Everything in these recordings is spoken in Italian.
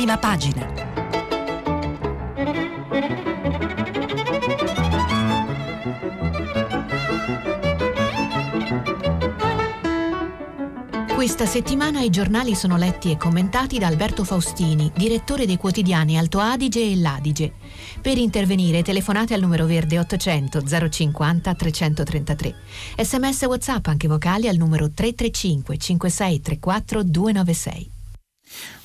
prima pagina. Questa settimana i giornali sono letti e commentati da Alberto Faustini, direttore dei quotidiani Alto Adige e L'Adige. Per intervenire telefonate al numero verde 800 050 333. Sms WhatsApp anche vocali al numero 335 5634 296.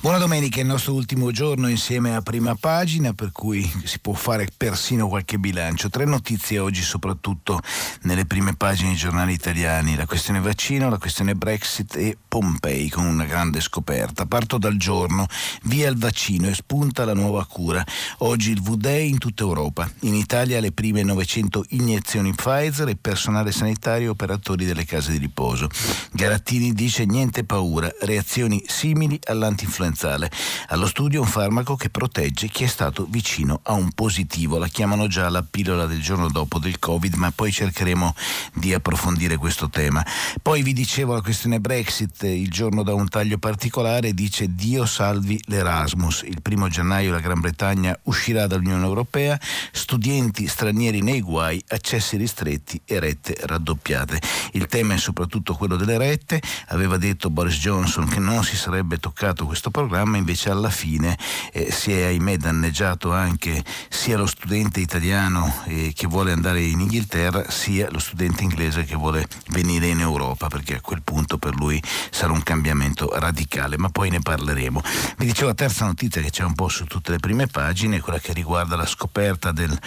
Buona domenica, è il nostro ultimo giorno insieme a prima pagina, per cui si può fare persino qualche bilancio. Tre notizie oggi, soprattutto nelle prime pagine dei giornali italiani: la questione vaccino, la questione Brexit e Pompei con una grande scoperta. Parto dal giorno, via il vaccino e spunta la nuova cura. Oggi il V-Day in tutta Europa. In Italia le prime 900 iniezioni Pfizer e personale sanitario e operatori delle case di riposo. Garattini dice niente paura, reazioni simili all'antinfluenzale influenzale. Allo studio un farmaco che protegge chi è stato vicino a un positivo. La chiamano già la pillola del giorno dopo del Covid, ma poi cercheremo di approfondire questo tema. Poi vi dicevo la questione Brexit, il giorno da un taglio particolare dice Dio salvi l'Erasmus. Il primo gennaio la Gran Bretagna uscirà dall'Unione Europea, studenti stranieri nei guai, accessi ristretti e rette raddoppiate. Il tema è soprattutto quello delle rette. Aveva detto Boris Johnson che non si sarebbe toccato questo problema programma invece alla fine eh, si è ahimè danneggiato anche sia lo studente italiano eh, che vuole andare in Inghilterra sia lo studente inglese che vuole venire in Europa perché a quel punto per lui sarà un cambiamento radicale ma poi ne parleremo. Vi dicevo la terza notizia che c'è un po' su tutte le prime pagine, quella che riguarda la scoperta del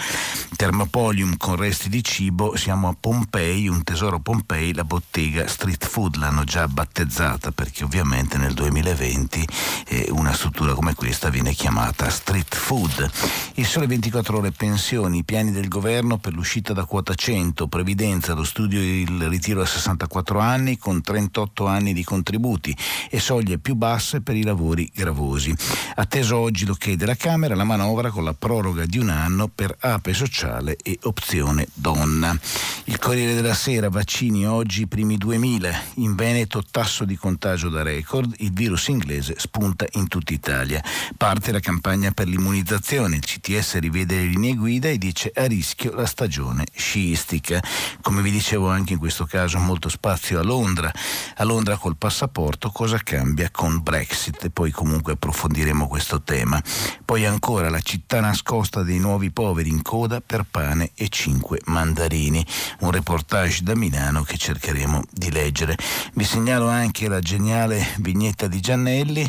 Thermopolium con resti di cibo, siamo a Pompei, un tesoro Pompei, la bottega Street Food l'hanno già battezzata perché ovviamente nel 2020 eh, una struttura come questa viene chiamata street food. Il sole 24 ore pensioni, piani del governo per l'uscita da quota 100, previdenza, lo studio il ritiro a 64 anni con 38 anni di contributi e soglie più basse per i lavori gravosi. Atteso oggi l'ok della Camera, la manovra con la proroga di un anno per ape sociale e opzione donna. Il Corriere della Sera, vaccini oggi primi 2000, in Veneto tasso di contagio da record, il virus inglese spunta in tutta Italia. Parte la campagna per l'immunizzazione, il CTS rivede le linee guida e dice a rischio la stagione sciistica. Come vi dicevo anche in questo caso molto spazio a Londra. A Londra col passaporto cosa cambia con Brexit poi comunque approfondiremo questo tema. Poi ancora la città nascosta dei nuovi poveri in coda per pane e cinque mandarini. Un reportage da Milano che cercheremo di leggere. Vi segnalo anche la geniale vignetta di Giannelli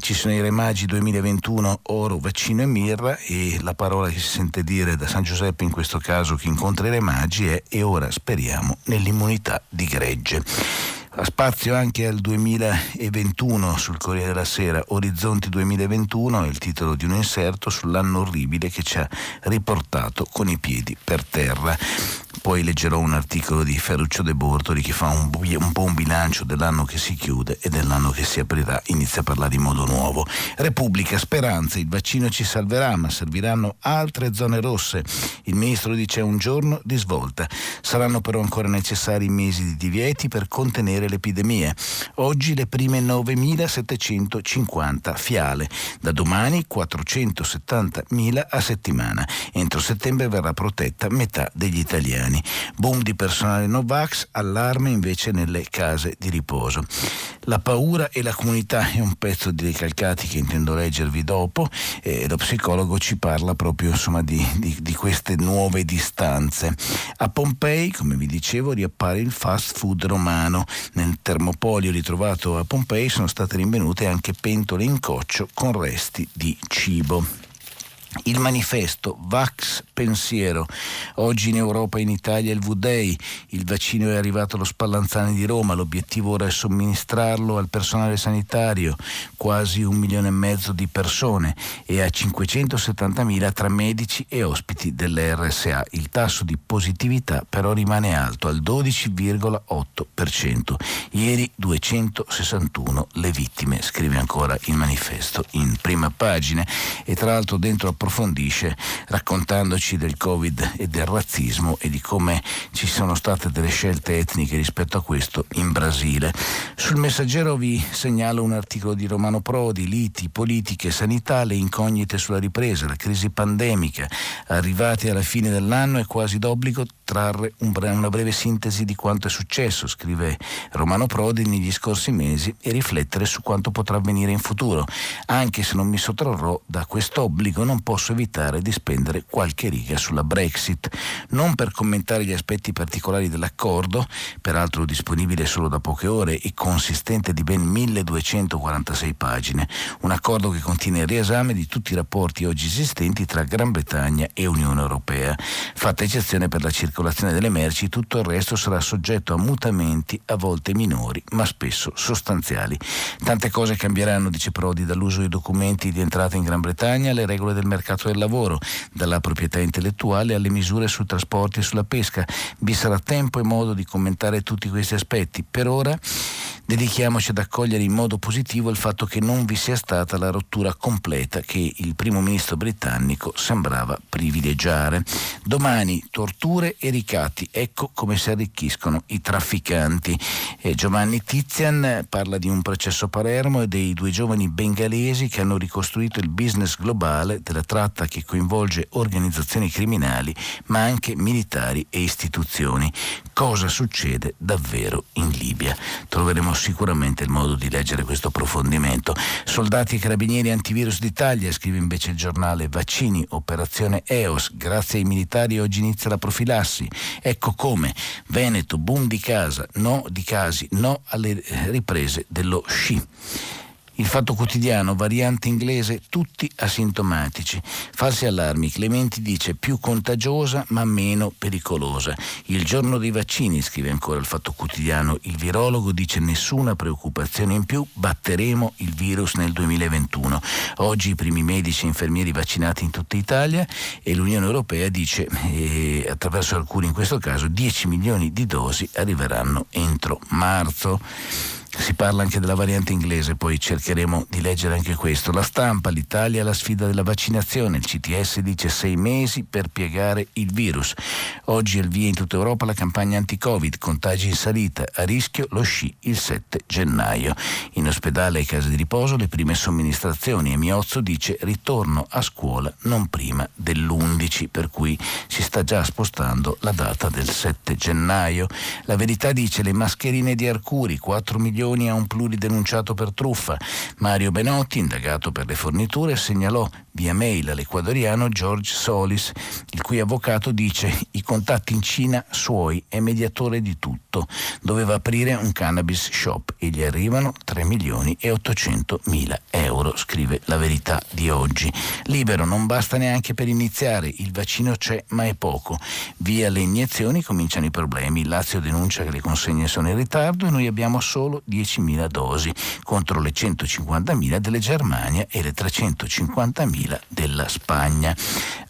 ci sono i Re Magi 2021, oro, vaccino e mirra e la parola che si sente dire da San Giuseppe in questo caso che incontra i Re Magi è e ora speriamo nell'immunità di gregge. Spazio anche al 2021 sul Corriere della Sera, Orizzonti 2021 è il titolo di un inserto sull'anno orribile che ci ha riportato con i piedi per terra. Poi leggerò un articolo di Ferruccio De Bortoli che fa un, un po' bilancio dell'anno che si chiude e dell'anno che si aprirà, inizia a parlare in modo nuovo. Repubblica, speranza, il vaccino ci salverà, ma serviranno altre zone rosse. Il ministro dice un giorno di svolta. Saranno però ancora necessari mesi di divieti per contenere l'epidemia. Oggi le prime 9.750 fiale, da domani 470.000 a settimana. Entro settembre verrà protetta metà degli italiani. Boom di personale Novax, allarme invece nelle case di riposo. La paura e la comunità è un pezzo di ricalcati che intendo leggervi dopo e lo psicologo ci parla proprio insomma, di, di, di queste nuove distanze. A Pompei, come vi dicevo, riappare il fast food romano. Nel termopolio ritrovato a Pompei sono state rinvenute anche pentole in coccio con resti di cibo. Il manifesto Vax Pensiero. Oggi in Europa e in Italia il V-Day. Il vaccino è arrivato allo Spallanzani di Roma. L'obiettivo ora è somministrarlo al personale sanitario, quasi un milione e mezzo di persone, e a 570.000 tra medici e ospiti dell'RSA. Il tasso di positività però rimane alto, al 12,8%. Ieri 261 le vittime, scrive ancora il manifesto in prima pagina. E tra l'altro dentro approfondisce raccontandoci del Covid e del razzismo e di come ci sono state delle scelte etniche rispetto a questo in Brasile. Sul messaggero vi segnalo un articolo di Romano Prodi, liti, politiche, sanità, le incognite sulla ripresa, la crisi pandemica. Arrivati alla fine dell'anno è quasi d'obbligo trarre un bre- una breve sintesi di quanto è successo, scrive Romano Prodi negli scorsi mesi e riflettere su quanto potrà avvenire in futuro. Anche se non mi sottrarrò da quest'obbligo non posso evitare di spendere qualche riga sulla Brexit, non per commentare gli aspetti particolari dell'accordo, peraltro disponibile solo da poche ore e consistente di ben 1246 pagine, un accordo che contiene il riesame di tutti i rapporti oggi esistenti tra Gran Bretagna e Unione Europea, fatta eccezione per la circolazione delle merci, tutto il resto sarà soggetto a mutamenti a volte minori, ma spesso sostanziali. Tante cose cambieranno, dice Prodi, dall'uso dei documenti di entrata in Gran Bretagna alle regole del mercato del lavoro, dalla proprietà intellettuale alle misure sui trasporti e sulla pesca. Vi sarà tempo e modo di commentare tutti questi aspetti. Per ora dedichiamoci ad accogliere in modo positivo il fatto che non vi sia stata la rottura completa che il primo ministro britannico sembrava privilegiare. Domani torture e ricatti, ecco come si arricchiscono i trafficanti. E Giovanni Tizian parla di un processo a Palermo e dei due giovani bengalesi che hanno ricostruito il business globale della tratta che coinvolge organizzazioni criminali ma anche militari e istituzioni. Cosa succede davvero in Libia? Troveremo sicuramente il modo di leggere questo approfondimento. Soldati e carabinieri antivirus d'Italia, scrive invece il giornale Vaccini, operazione EOS. Grazie ai militari oggi inizia la profilassi. Ecco come Veneto, boom di casa, no di casi, no alle riprese dello sci. Il fatto quotidiano, variante inglese, tutti asintomatici. Falsi allarmi, Clementi dice più contagiosa ma meno pericolosa. Il giorno dei vaccini, scrive ancora il fatto quotidiano, il virologo dice nessuna preoccupazione in più, batteremo il virus nel 2021. Oggi i primi medici e infermieri vaccinati in tutta Italia e l'Unione Europea dice, eh, attraverso alcuni in questo caso, 10 milioni di dosi arriveranno entro marzo. Si parla anche della variante inglese, poi cercheremo di leggere anche questo. La stampa, l'Italia la sfida della vaccinazione, il CTS dice sei mesi per piegare il virus. Oggi è il via in tutta Europa la campagna anti-Covid, contagi in salita, a rischio lo sci il 7 gennaio. In ospedale e case di riposo le prime somministrazioni e Miozzo dice ritorno a scuola non prima dell'11, per cui si sta già spostando la data del 7 gennaio. La verità dice le mascherine di Arcuri, 4 milioni milioni a un pluridenunciato per truffa. Mario Benotti, indagato per le forniture, segnalò via mail all'ecuadoriano George Solis, il cui avvocato dice i contatti in Cina suoi, è mediatore di tutto. Doveva aprire un cannabis shop e gli arrivano 3 milioni e 800 mila euro, scrive la verità di oggi. Libero non basta neanche per iniziare, il vaccino c'è ma è poco. Via le iniezioni cominciano i problemi, Lazio denuncia che le consegne sono in ritardo e noi abbiamo solo 10.000 dosi contro le 150.000 delle Germania e le 350.000 2000 della Spagna.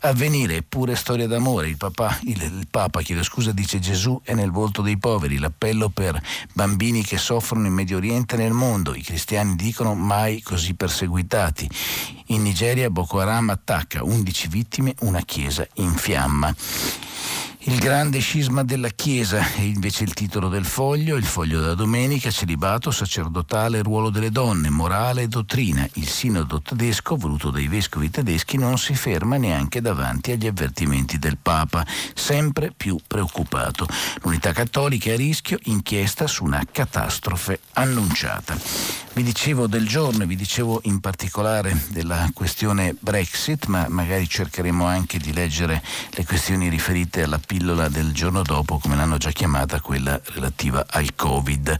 Avvenire pure storia d'amore. Il, papà, il, il Papa chiedo scusa, dice Gesù è nel volto dei poveri. L'appello per bambini che soffrono in Medio Oriente e nel mondo. I cristiani dicono mai così perseguitati. In Nigeria Boko Haram attacca 11 vittime, una chiesa in fiamma. Il grande scisma della Chiesa è invece il titolo del foglio, il foglio della domenica, celibato, sacerdotale, ruolo delle donne, morale e dottrina. Il sinodo tedesco, voluto dai vescovi tedeschi, non si ferma neanche davanti agli avvertimenti del Papa, sempre più preoccupato. L'unità cattolica è a rischio, inchiesta su una catastrofe annunciata. Vi dicevo del giorno, vi dicevo in particolare della questione Brexit, ma magari cercheremo anche di leggere le questioni riferite alla pillola del giorno dopo, come l'hanno già chiamata, quella relativa al Covid.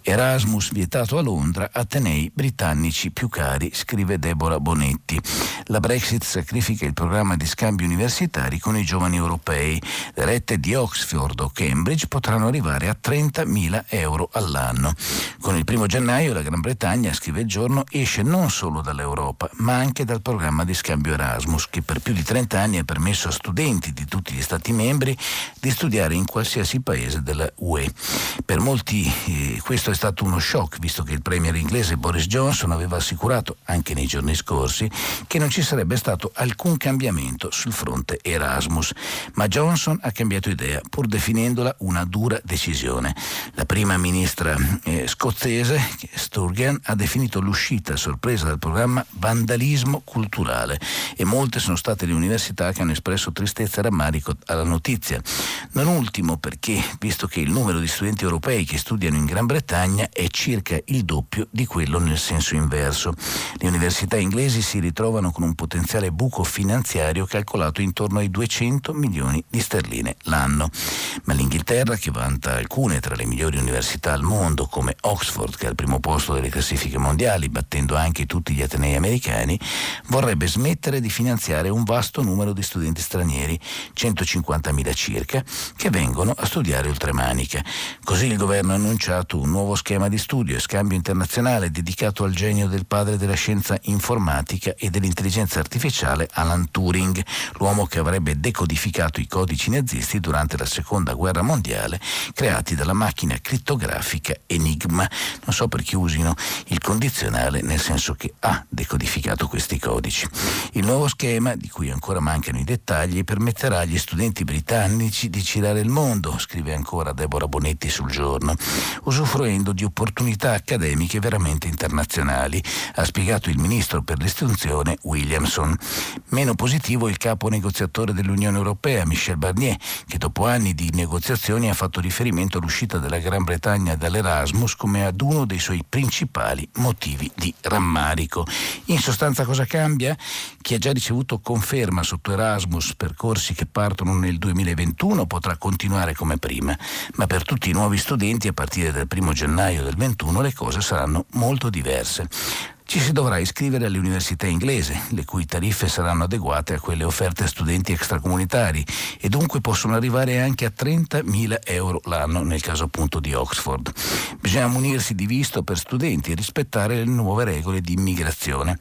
Erasmus vietato a Londra, Atenei britannici più cari, scrive Deborah Bonetti. La Brexit sacrifica il programma di scambi universitari con i giovani europei. Le rette di Oxford o Cambridge potranno arrivare a 30.000 euro all'anno. Con il primo gennaio la Gran Bretagna scrive il giorno, esce non solo dall'Europa, ma anche dal programma di scambio Erasmus, che per più di 30 anni ha permesso a studenti di tutti gli Stati membri membri di studiare in qualsiasi paese della UE. Per molti eh, questo è stato uno shock, visto che il premier inglese Boris Johnson aveva assicurato, anche nei giorni scorsi, che non ci sarebbe stato alcun cambiamento sul fronte Erasmus. Ma Johnson ha cambiato idea, pur definendola una dura decisione. La prima ministra eh, scozzese, Sturgeon, ha definito l'uscita sorpresa dal programma vandalismo culturale e molte sono state le università che hanno espresso tristezza e rammarico alla notizia. Non ultimo perché, visto che il numero di studenti europei che studiano in Gran Bretagna è circa il doppio di quello nel senso inverso. Le università inglesi si ritrovano con un potenziale buco finanziario calcolato intorno ai 200 milioni di sterline l'anno. Ma l'Inghilterra, che vanta alcune tra le migliori università al mondo, come Oxford, che è al primo posto delle classifiche mondiali, battendo anche tutti gli atenei americani, vorrebbe smettere di finanziare un vasto numero di studenti stranieri, 150.000 circa, che vengono a studiare oltremanica. Così il governo ha annunciato un nuovo schema di studio e scambio internazionale dedicato al genio del padre della scienza informatica e dell'intelligenza artificiale Alan Turing, l'uomo che avrebbe decodificato i codici nazisti durante la seconda guerra mondiale creati dalla macchina crittografica Enigma. Non so perché usino il condizionale nel senso che ha decodificato questi codici. Il nuovo schema, di cui ancora mancano i dettagli, permetterà agli studenti britannici di girare il mondo, scrive ancora Deborah Bonetti sul giorno, usufruendo di opportunità accademiche veramente internazionali, ha spiegato il ministro per l'istruzione Williamson. Meno positivo il capo negoziatore dell'Unione Europea, Michel Barnier, che dopo anni di negoziazioni ha fatto riferimento all'uscita della Gran Bretagna dall'Erasmus come ad uno dei suoi principali motivi di rammarico. In sostanza cosa cambia? Chi ha già ricevuto conferma sotto Erasmus percorsi che partono nel 2021 potrà continuare come prima, ma per tutti i nuovi studenti a partire dal 1 gennaio del 2021 le cose saranno molto diverse ci si dovrà iscrivere alle università inglesi, le cui tariffe saranno adeguate a quelle offerte a studenti extracomunitari e dunque possono arrivare anche a 30.000 euro l'anno nel caso appunto di Oxford. Bisogna munirsi di visto per studenti e rispettare le nuove regole di immigrazione.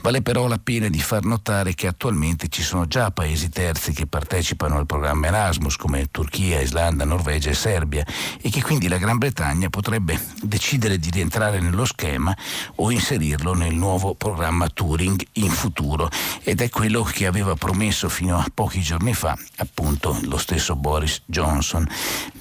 Vale però la pena di far notare che attualmente ci sono già paesi terzi che partecipano al programma Erasmus come Turchia, Islanda, Norvegia e Serbia e che quindi la Gran Bretagna potrebbe decidere di rientrare nello schema o inserirlo inserirlo nel nuovo programma Turing in futuro ed è quello che aveva promesso fino a pochi giorni fa appunto lo stesso Boris Johnson.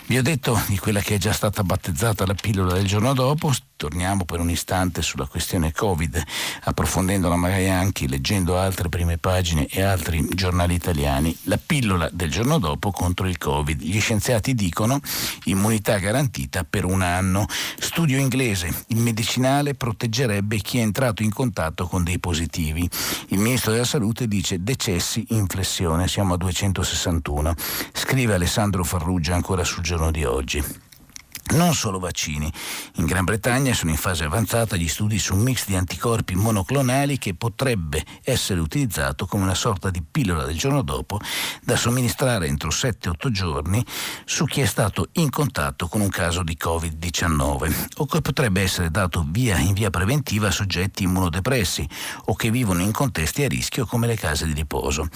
Vi ho detto di quella che è già stata battezzata la pillola del giorno dopo, torniamo per un istante sulla questione Covid, approfondendola magari anche leggendo altre prime pagine e altri giornali italiani. La pillola del giorno dopo contro il Covid. Gli scienziati dicono immunità garantita per un anno. Studio inglese, il medicinale proteggerebbe chi è entrato in contatto con dei positivi. Il ministro della salute dice decessi in flessione, siamo a 261. Scrive Alessandro Farrugia ancora sul giorno di oggi. Non solo vaccini. In Gran Bretagna sono in fase avanzata gli studi su un mix di anticorpi monoclonali che potrebbe essere utilizzato come una sorta di pillola del giorno dopo da somministrare entro 7-8 giorni su chi è stato in contatto con un caso di Covid-19 o che potrebbe essere dato via in via preventiva a soggetti immunodepressi o che vivono in contesti a rischio come le case di riposo.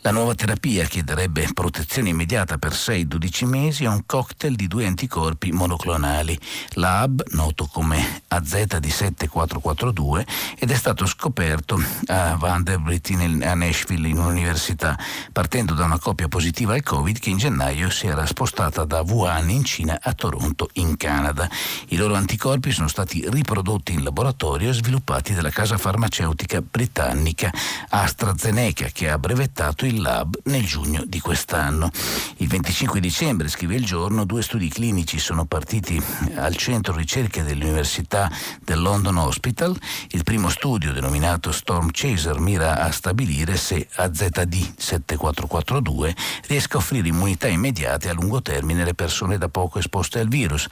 La nuova terapia che darebbe protezione immediata per 6-12 mesi è un cocktail di due anticorpi monoclonali l'AB, noto come AZ7442, ed è stato scoperto a Vanderbilt a Nashville in un'università, partendo da una coppia positiva al Covid che in gennaio si era spostata da Wuhan in Cina a Toronto in Canada. I loro anticorpi sono stati riprodotti in laboratorio e sviluppati dalla casa farmaceutica britannica AstraZeneca che ha brevettato il lab nel giugno di quest'anno. Il 25 dicembre, scrive il giorno, due studi clinici sono partiti al centro ricerche dell'Università del London Hospital. Il primo studio, denominato Storm Chaser, mira a stabilire se AZD7442 riesca a offrire immunità immediate a lungo termine alle persone da poco esposte al virus,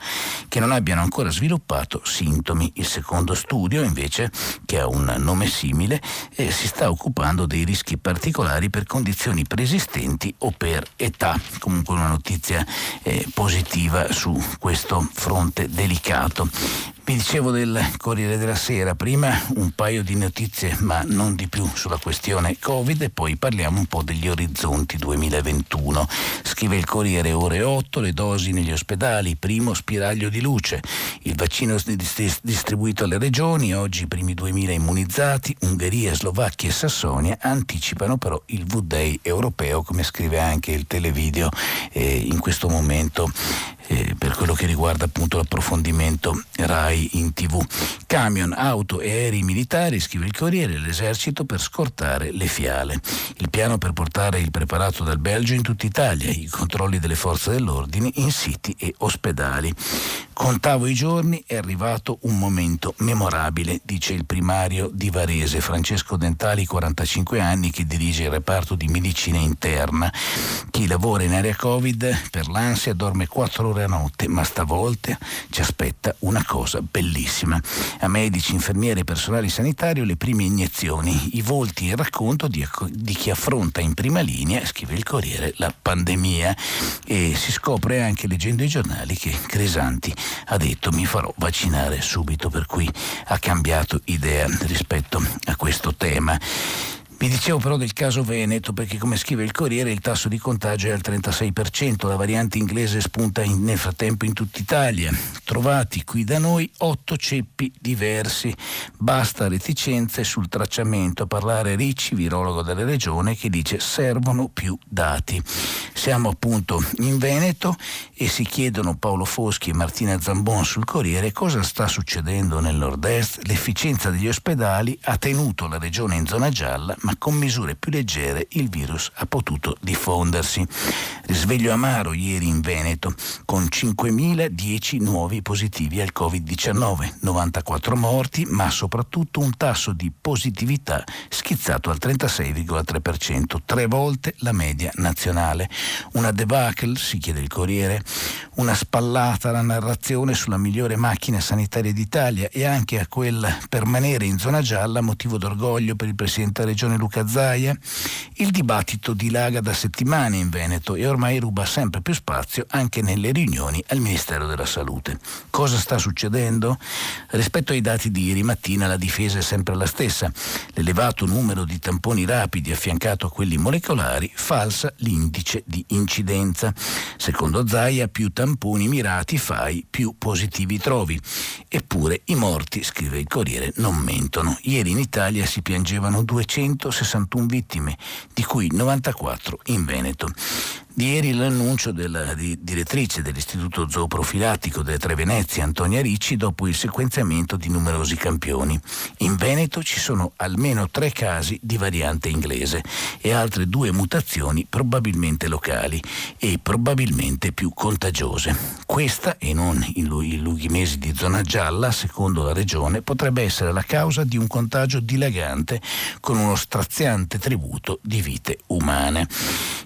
che non abbiano ancora sviluppato sintomi. Il secondo studio, invece, che ha un nome simile, eh, si sta occupando dei rischi particolari per condizioni preesistenti o per età. Comunque una notizia eh, positiva su questo questo fronte delicato. Vi dicevo del Corriere della Sera, prima un paio di notizie, ma non di più sulla questione Covid e poi parliamo un po' degli orizzonti 2021. Scrive il Corriere ore 8, le dosi negli ospedali, primo spiraglio di luce, il vaccino distribuito alle regioni, oggi i primi 2000 immunizzati, Ungheria, Slovacchia e Sassonia anticipano però il V-Day europeo, come scrive anche il televideo eh, in questo momento eh, per quello che riguarda appunto l'approfondimento RAI in tv. Camion, auto e aerei militari, scrive il Corriere, l'esercito per scortare le fiale. Il piano per portare il preparato dal Belgio in tutta Italia, i controlli delle forze dell'ordine in siti e ospedali. Contavo i giorni, è arrivato un momento memorabile, dice il primario di Varese, Francesco Dentali, 45 anni, che dirige il reparto di medicina interna. Chi lavora in area Covid per l'ansia dorme 4 ore a notte, ma stavolta ci aspetta una cosa bellissima. A medici, infermieri e personale sanitario le prime iniezioni, i volti e il racconto di, di chi affronta in prima linea, scrive il Corriere, la pandemia. E si scopre anche leggendo i giornali che Cresanti ha detto mi farò vaccinare subito, per cui ha cambiato idea rispetto a questo tema. Vi dicevo però del caso Veneto perché come scrive il Corriere il tasso di contagio è al 36%, la variante inglese spunta in, nel frattempo in tutta Italia. Trovati qui da noi otto ceppi diversi, basta reticenze sul tracciamento, parlare Ricci, virologo della regione, che dice servono più dati. Siamo appunto in Veneto e si chiedono Paolo Foschi e Martina Zambon sul Corriere cosa sta succedendo nel nord-est, l'efficienza degli ospedali ha tenuto la regione in zona gialla ma con misure più leggere il virus ha potuto diffondersi. Risveglio amaro ieri in Veneto, con 5.010 nuovi positivi al Covid-19, 94 morti, ma soprattutto un tasso di positività schizzato al 36,3%, tre volte la media nazionale. Una debacle, si chiede il Corriere, una spallata alla narrazione sulla migliore macchina sanitaria d'Italia e anche a quel permanere in zona gialla motivo d'orgoglio per il Presidente della Regione Luca Zaia. Il dibattito dilaga da settimane in Veneto e ormai ruba sempre più spazio anche nelle riunioni al Ministero della Salute. Cosa sta succedendo? Rispetto ai dati di ieri mattina la difesa è sempre la stessa. L'elevato numero di tamponi rapidi affiancato a quelli molecolari falsa l'indice di incidenza. Secondo Zaia più tamponi mirati fai più positivi trovi. Eppure i morti, scrive il Corriere, non mentono. Ieri in Italia si piangevano 200 161 vittime, di cui 94 in Veneto. Di ieri l'annuncio della direttrice dell'Istituto Zooprofilattico delle Tre Venezie, Antonia Ricci, dopo il sequenziamento di numerosi campioni. In Veneto ci sono almeno tre casi di variante inglese e altre due mutazioni probabilmente locali e probabilmente più contagiose. Questa, e non i lunghi mesi di zona gialla, secondo la regione, potrebbe essere la causa di un contagio dilagante con uno straziante tributo di vite umane.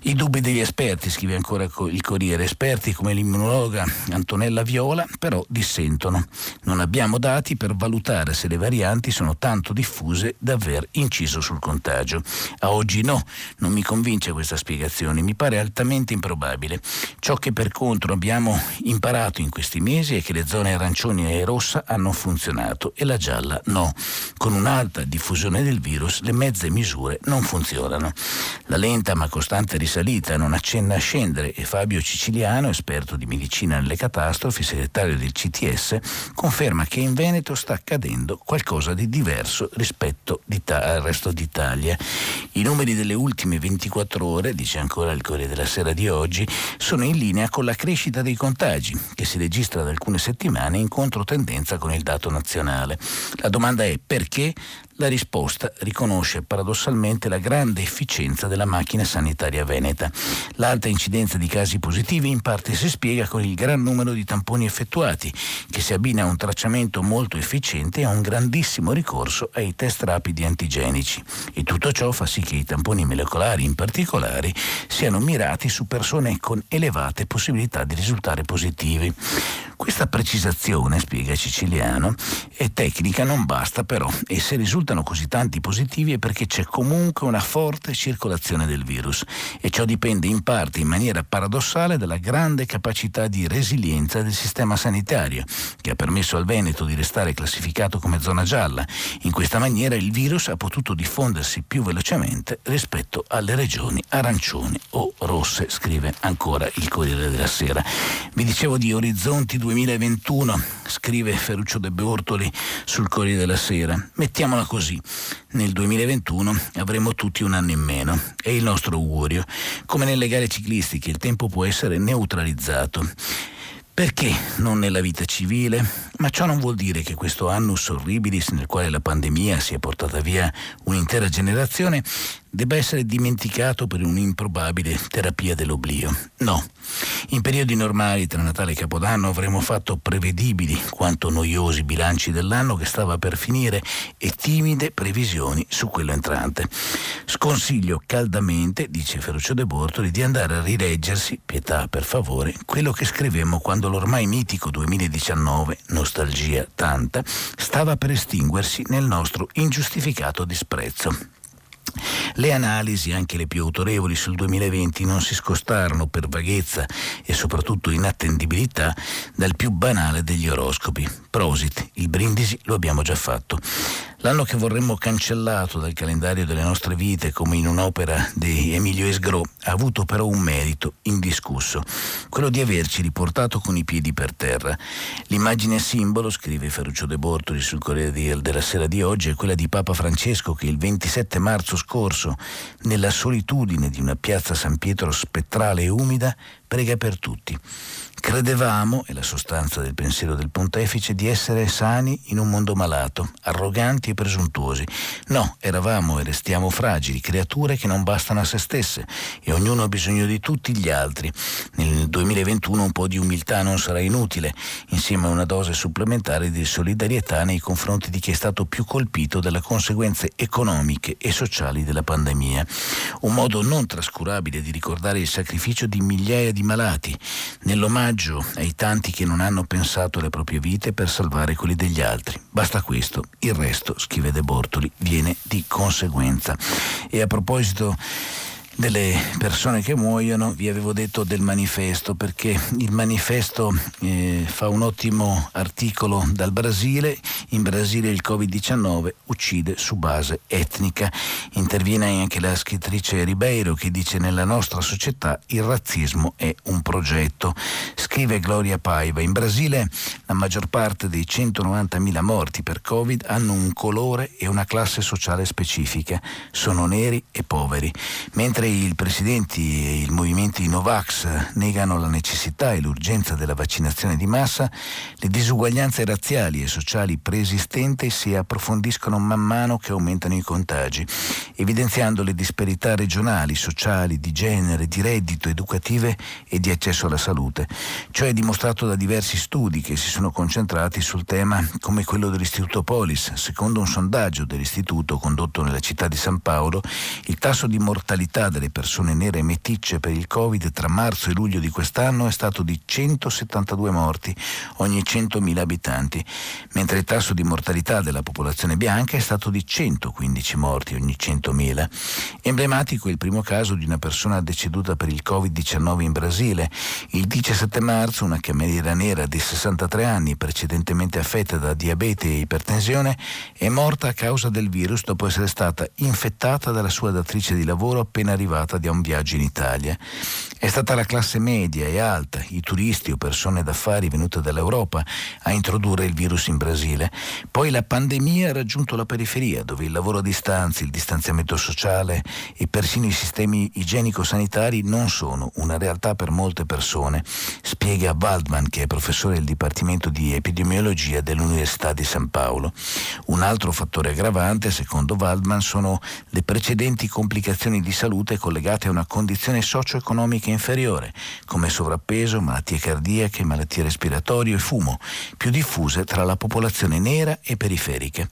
I dubbi degli esperti esperti, scrive ancora il Corriere, esperti come l'immunologa Antonella Viola però dissentono. Non abbiamo dati per valutare se le varianti sono tanto diffuse da aver inciso sul contagio. A oggi no, non mi convince questa spiegazione, mi pare altamente improbabile. Ciò che per contro abbiamo imparato in questi mesi è che le zone arancioni e rossa hanno funzionato e la gialla no. Con un'alta diffusione del virus le mezze misure non funzionano. La lenta ma costante risalita non accenna scendere e Fabio Ciciliano, esperto di medicina nelle catastrofi, segretario del CTS, conferma che in Veneto sta accadendo qualcosa di diverso rispetto al resto d'Italia. I numeri delle ultime 24 ore, dice ancora il Corriere della Sera di oggi, sono in linea con la crescita dei contagi, che si registra da alcune settimane in controtendenza con il dato nazionale. La domanda è perché la risposta riconosce paradossalmente la grande efficienza della macchina sanitaria veneta. L'alta incidenza di casi positivi in parte si spiega con il gran numero di tamponi effettuati, che si abbina a un tracciamento molto efficiente e a un grandissimo ricorso ai test rapidi antigenici. E tutto ciò fa sì che i tamponi molecolari in particolare siano mirati su persone con elevate possibilità di risultare positivi. Questa precisazione, spiega Ciciliano, è tecnica, non basta però e se risulta risultano così tanti positivi è perché c'è comunque una forte circolazione del virus e ciò dipende in parte in maniera paradossale dalla grande capacità di resilienza del sistema sanitario che ha permesso al Veneto di restare classificato come zona gialla. In questa maniera il virus ha potuto diffondersi più velocemente rispetto alle regioni arancioni o rosse, scrive ancora il Corriere della Sera. Vi dicevo di Orizzonti 2021, scrive Ferruccio De Bortoli sul Corriere della Sera. Mettiamola così, nel 2021 avremo tutti un anno in meno, è il nostro augurio. Come nelle gare ciclistiche il tempo può essere neutralizzato. Perché non nella vita civile? Ma ciò non vuol dire che questo annus horribilis nel quale la pandemia si è portata via un'intera generazione debba essere dimenticato per un'improbabile terapia dell'oblio. No. In periodi normali tra Natale e Capodanno avremmo fatto prevedibili quanto noiosi bilanci dell'anno che stava per finire e timide previsioni su quello entrante. Sconsiglio caldamente, dice Ferruccio De Bortoli, di andare a rileggersi, pietà per favore, quello che scrivemmo quando l'ormai mitico 2019, nostalgia tanta, stava per estinguersi nel nostro ingiustificato disprezzo. Le analisi, anche le più autorevoli sul 2020, non si scostarono per vaghezza e soprattutto inattendibilità dal più banale degli oroscopi. Prosit, il brindisi lo abbiamo già fatto. L'anno che vorremmo cancellato dal calendario delle nostre vite come in un'opera di Emilio Esgro ha avuto però un merito indiscusso, quello di averci riportato con i piedi per terra. L'immagine simbolo, scrive Ferruccio De Bortoli sul Corriere della Sera di oggi, è quella di Papa Francesco che il 27 marzo scorso, nella solitudine di una piazza San Pietro spettrale e umida, prega per tutti. Credevamo, è la sostanza del pensiero del pontefice, di essere sani in un mondo malato, arroganti e presuntuosi. No, eravamo e restiamo fragili, creature che non bastano a se stesse e ognuno ha bisogno di tutti gli altri. Nel 2021 un po' di umiltà non sarà inutile, insieme a una dose supplementare di solidarietà nei confronti di chi è stato più colpito dalle conseguenze economiche e sociali della pandemia. Un modo non trascurabile di ricordare il sacrificio di migliaia di malati, nell'omaggio omaggio ai tanti che non hanno pensato alle proprie vite per salvare quelli degli altri. Basta questo, il resto, scrive De Bortoli, viene di conseguenza. E a proposito delle persone che muoiono, vi avevo detto del manifesto perché il manifesto eh, fa un ottimo articolo dal Brasile, in Brasile il Covid-19 uccide su base etnica, interviene anche la scrittrice Ribeiro che dice nella nostra società il razzismo è un progetto, scrive Gloria Paiva, in Brasile la maggior parte dei 190.000 morti per Covid hanno un colore e una classe sociale specifica, sono neri e poveri, mentre i presidenti e i movimenti Novax negano la necessità e l'urgenza della vaccinazione di massa, le disuguaglianze razziali e sociali preesistenti si approfondiscono man mano che aumentano i contagi, evidenziando le disparità regionali, sociali, di genere, di reddito, educative e di accesso alla salute. Ciò è dimostrato da diversi studi che si sono concentrati sul tema come quello dell'Istituto Polis. Secondo un sondaggio dell'istituto condotto nella città di San Paolo, il tasso di mortalità delle persone nere meticce per il Covid tra marzo e luglio di quest'anno è stato di 172 morti ogni 100.000 abitanti, mentre il tasso di mortalità della popolazione bianca è stato di 115 morti ogni 100.000. Emblematico è il primo caso di una persona deceduta per il Covid-19 in Brasile. Il 17 marzo una cameriera nera di 63 anni, precedentemente affetta da diabete e ipertensione, è morta a causa del virus dopo essere stata infettata dalla sua datrice di lavoro appena arrivata da un viaggio in Italia. È stata la classe media e alta, i turisti o persone d'affari venute dall'Europa a introdurre il virus in Brasile. Poi la pandemia ha raggiunto la periferia, dove il lavoro a distanza, il distanziamento sociale e persino i sistemi igienico-sanitari non sono una realtà per molte persone, spiega Waldman, che è professore del Dipartimento di Epidemiologia dell'Università di San Paolo. Un altro fattore aggravante, secondo Waldman, sono le precedenti complicazioni di salute collegate a una condizione socio-economica inferiore, come sovrappeso, malattie cardiache, malattie respiratorie e fumo, più diffuse tra la popolazione nera e periferiche.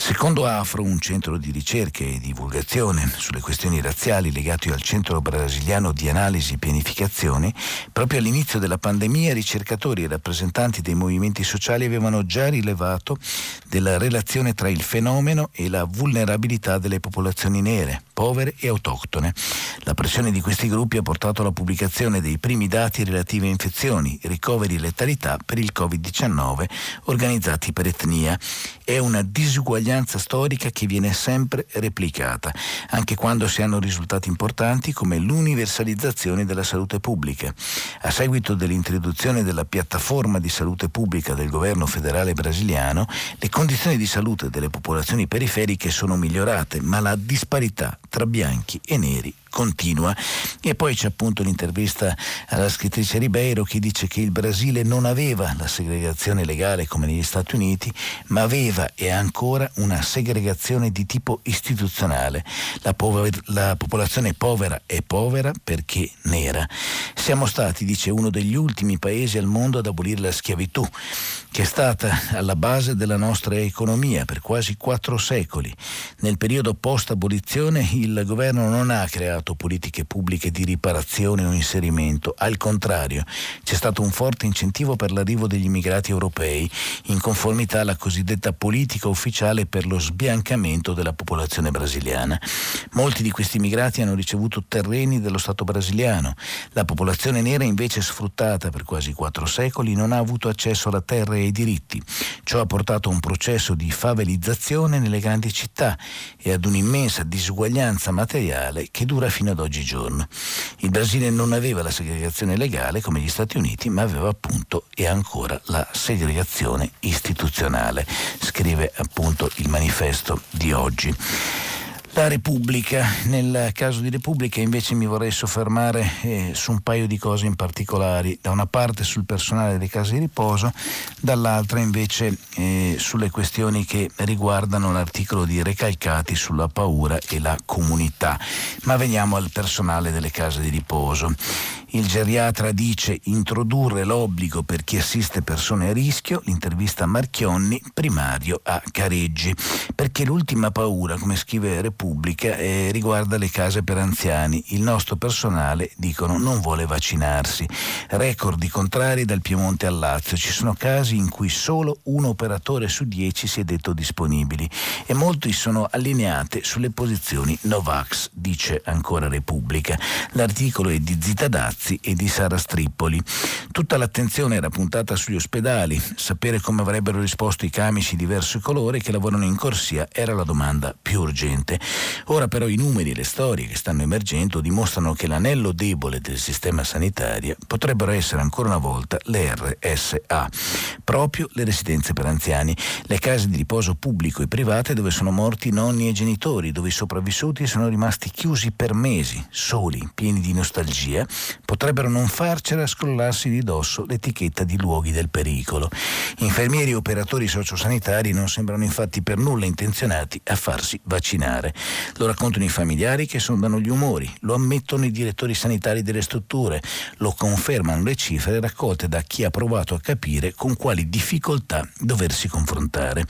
Secondo Afro, un centro di ricerca e divulgazione sulle questioni razziali legato al Centro Brasiliano di Analisi e Pianificazione, proprio all'inizio della pandemia ricercatori e rappresentanti dei movimenti sociali avevano già rilevato della relazione tra il fenomeno e la vulnerabilità delle popolazioni nere, povere e autoctone. La pressione di questi gruppi ha portato alla pubblicazione dei primi dati relativi a infezioni, ricoveri e letalità per il Covid-19 organizzati per etnia. È una disuguaglianza uguaglianza storica che viene sempre replicata, anche quando si hanno risultati importanti come l'universalizzazione della salute pubblica. A seguito dell'introduzione della piattaforma di salute pubblica del governo federale brasiliano, le condizioni di salute delle popolazioni periferiche sono migliorate, ma la disparità tra bianchi e neri continua. E poi c'è appunto l'intervista alla scrittrice Ribeiro che dice che il Brasile non aveva la segregazione legale come negli Stati Uniti, ma aveva e ha ancora una segregazione di tipo istituzionale. La, pover- la popolazione povera è povera perché nera. Siamo stati, dice, uno degli ultimi paesi al mondo ad abolire la schiavitù, che è stata alla base della nostra economia per quasi quattro secoli. Nel periodo post-abolizione il governo non ha creato politiche pubbliche di riparazione o inserimento, al contrario c'è stato un forte incentivo per l'arrivo degli immigrati europei in conformità alla cosiddetta politica ufficiale per lo sbiancamento della popolazione brasiliana. Molti di questi immigrati hanno ricevuto terreni dello Stato brasiliano, la popolazione nera invece sfruttata per quasi quattro secoli non ha avuto accesso alla terra e ai diritti. Ciò ha portato a un processo di favelizzazione nelle grandi città e ad un'immensa disuguaglianza materiale che dura fino ad oggigiorno. Il Brasile non aveva la segregazione legale come gli Stati Uniti, ma aveva appunto e ancora la segregazione istituzionale, scrive appunto il manifesto di oggi. La Repubblica, nel caso di Repubblica invece mi vorrei soffermare eh, su un paio di cose in particolari, da una parte sul personale delle case di riposo, dall'altra invece eh, sulle questioni che riguardano l'articolo di Recalcati sulla paura e la comunità. Ma veniamo al personale delle case di riposo. Il geriatra dice introdurre l'obbligo per chi assiste persone a rischio, l'intervista a Marchionni, primario a Careggi, perché l'ultima paura, come scrive Repubblica, eh, riguarda le case per anziani. Il nostro personale, dicono, non vuole vaccinarsi. Record di contrari dal Piemonte al Lazio. Ci sono casi in cui solo un operatore su dieci si è detto disponibili e molti sono allineate sulle posizioni Novax, dice ancora Repubblica. L'articolo è di Zitadazzi Grazzi e di Sara Strippoli. Tutta l'attenzione era puntata sugli ospedali, sapere come avrebbero risposto i camici di diverso colore che lavorano in corsia era la domanda più urgente. Ora però i numeri e le storie che stanno emergendo dimostrano che l'anello debole del sistema sanitario potrebbero essere ancora una volta le RSA, proprio le residenze per anziani, le case di riposo pubblico e private dove sono morti nonni e genitori, dove i sopravvissuti sono rimasti chiusi per mesi, soli, pieni di nostalgia, potrebbero non farcela scrollarsi di dosso l'etichetta di luoghi del pericolo. Infermieri e operatori sociosanitari non sembrano infatti per nulla intenzionati a farsi vaccinare. Lo raccontano i familiari che sondano gli umori, lo ammettono i direttori sanitari delle strutture, lo confermano le cifre raccolte da chi ha provato a capire con quali difficoltà doversi confrontare.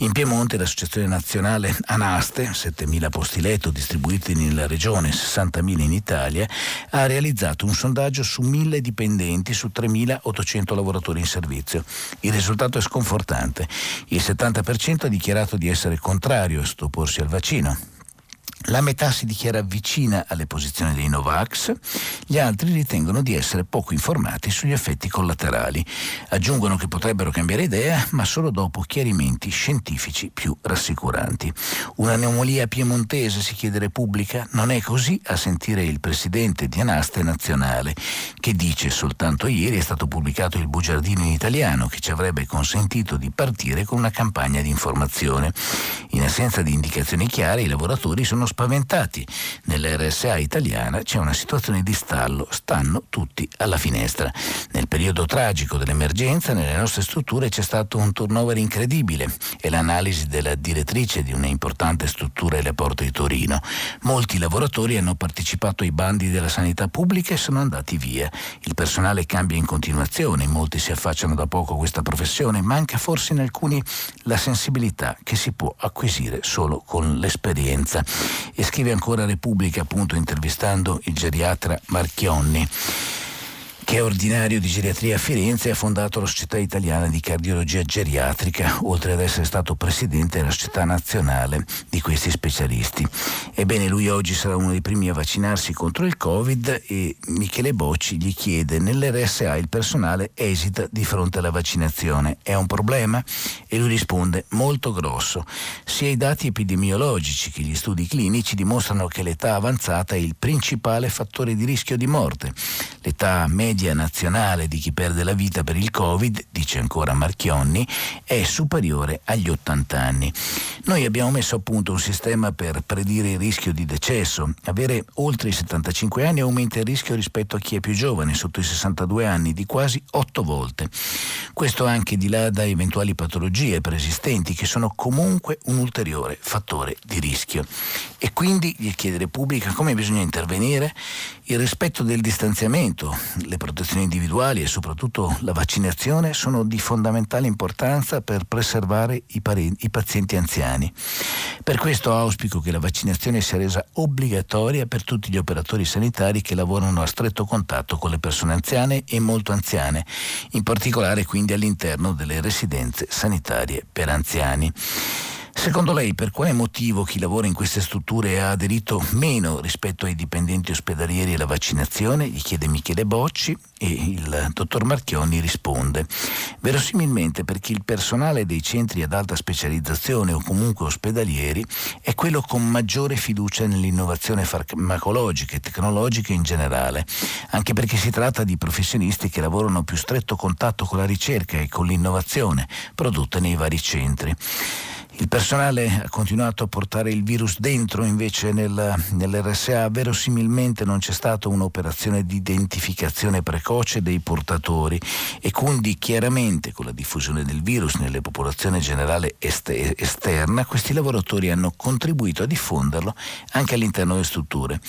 In Piemonte l'associazione nazionale Anaste, 7.000 posti letto distribuiti nella regione, 60.000 in Italia, ha realizzato un un sondaggio su 1000 dipendenti su 3800 lavoratori in servizio. Il risultato è sconfortante. Il 70% ha dichiarato di essere contrario a stopporsi al vaccino. La metà si dichiara vicina alle posizioni dei Novax, gli altri ritengono di essere poco informati sugli effetti collaterali. Aggiungono che potrebbero cambiare idea, ma solo dopo chiarimenti scientifici più rassicuranti. Un'anomalia piemontese, si chiede Repubblica? Non è così a sentire il presidente di Anaste Nazionale, che dice soltanto ieri è stato pubblicato il bugiardino in italiano che ci avrebbe consentito di partire con una campagna di informazione. In assenza di indicazioni chiare, i lavoratori sono spaventati. Nell'RSA italiana c'è una situazione di stallo, stanno tutti alla finestra. Nel periodo tragico dell'emergenza nelle nostre strutture c'è stato un turnover incredibile e l'analisi della direttrice di una importante struttura alle porte di Torino. Molti lavoratori hanno partecipato ai bandi della sanità pubblica e sono andati via. Il personale cambia in continuazione, molti si affacciano da poco a questa professione, manca forse in alcuni la sensibilità che si può acquisire solo con l'esperienza. E scrive ancora Repubblica appunto intervistando il geriatra Marchionni che è ordinario di geriatria a Firenze e ha fondato la Società Italiana di Cardiologia Geriatrica, oltre ad essere stato presidente della Società Nazionale di questi specialisti. Ebbene, lui oggi sarà uno dei primi a vaccinarsi contro il Covid e Michele Bocci gli chiede nell'RSA il personale esita di fronte alla vaccinazione. È un problema? E lui risponde molto grosso. Sia i dati epidemiologici che gli studi clinici dimostrano che l'età avanzata è il principale fattore di rischio di morte. L'età media nazionale di chi perde la vita per il Covid, dice ancora Marchionni, è superiore agli 80 anni. Noi abbiamo messo a punto un sistema per predire il rischio di decesso. Avere oltre i 75 anni aumenta il rischio rispetto a chi è più giovane, sotto i 62 anni, di quasi 8 volte. Questo anche di là da eventuali patologie preesistenti che sono comunque un ulteriore fattore di rischio. E quindi gli chiede Repubblica come bisogna intervenire il rispetto del distanziamento, le protezioni individuali e soprattutto la vaccinazione sono di fondamentale importanza per preservare i, parenti, i pazienti anziani. Per questo auspico che la vaccinazione sia resa obbligatoria per tutti gli operatori sanitari che lavorano a stretto contatto con le persone anziane e molto anziane, in particolare quindi all'interno delle residenze sanitarie per anziani. Secondo lei per quale motivo chi lavora in queste strutture ha aderito meno rispetto ai dipendenti ospedalieri alla vaccinazione? Gli chiede Michele Bocci e il dottor Marchionni risponde. Verosimilmente perché il personale dei centri ad alta specializzazione o comunque ospedalieri è quello con maggiore fiducia nell'innovazione farmacologica e tecnologica in generale, anche perché si tratta di professionisti che lavorano più stretto contatto con la ricerca e con l'innovazione prodotta nei vari centri. Il personale ha continuato a portare il virus dentro, invece nel, nell'RSA verosimilmente non c'è stata un'operazione di identificazione precoce dei portatori e quindi chiaramente con la diffusione del virus nelle popolazioni generale este- esterna questi lavoratori hanno contribuito a diffonderlo anche all'interno delle strutture.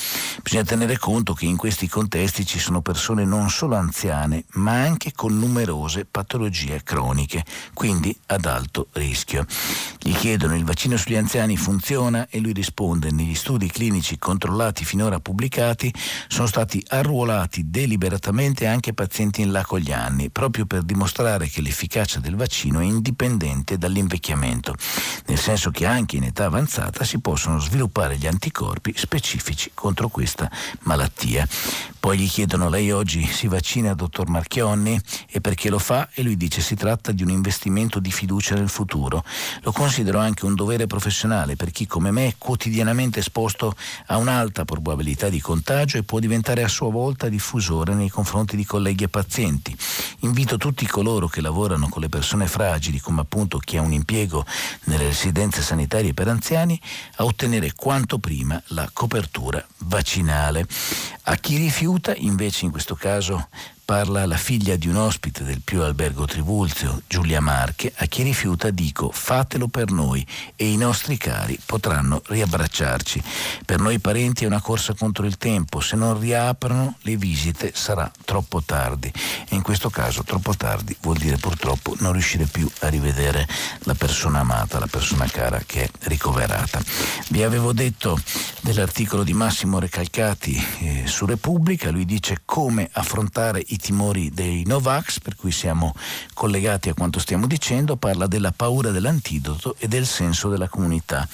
Bisogna tenere conto che in questi contesti ci sono persone non solo anziane ma anche con numerose patologie croniche, quindi ad alto rischio. Gli chiedono il vaccino sugli anziani funziona? E lui risponde negli studi clinici controllati finora pubblicati sono stati arruolati deliberatamente anche pazienti in là con gli anni proprio per dimostrare che l'efficacia del vaccino è indipendente dall'invecchiamento nel senso che anche in età avanzata si possono sviluppare gli anticorpi specifici contro questa malattia. Poi gli chiedono lei oggi si vaccina dottor Marchionni e perché lo fa? E lui dice si tratta di un investimento di fiducia nel futuro. Lo considero considero anche un dovere professionale per chi come me è quotidianamente esposto a un'alta probabilità di contagio e può diventare a sua volta diffusore nei confronti di colleghi e pazienti. Invito tutti coloro che lavorano con le persone fragili, come appunto chi ha un impiego nelle residenze sanitarie per anziani, a ottenere quanto prima la copertura vaccinale. A chi rifiuta, invece in questo caso parla la figlia di un ospite del più albergo Trivulzio, Giulia Marche, a chi rifiuta dico fatelo per noi e i nostri cari potranno riabbracciarci. Per noi parenti è una corsa contro il tempo, se non riaprono le visite sarà troppo tardi e in questo caso troppo tardi vuol dire purtroppo non riuscire più a rivedere la persona amata, la persona cara che è ricoverata. Vi avevo detto dell'articolo di Massimo Recalcati eh, su Repubblica, lui dice come affrontare i timori dei Novax, per cui siamo collegati a quanto stiamo dicendo, parla della paura dell'antidoto e del senso della comunità.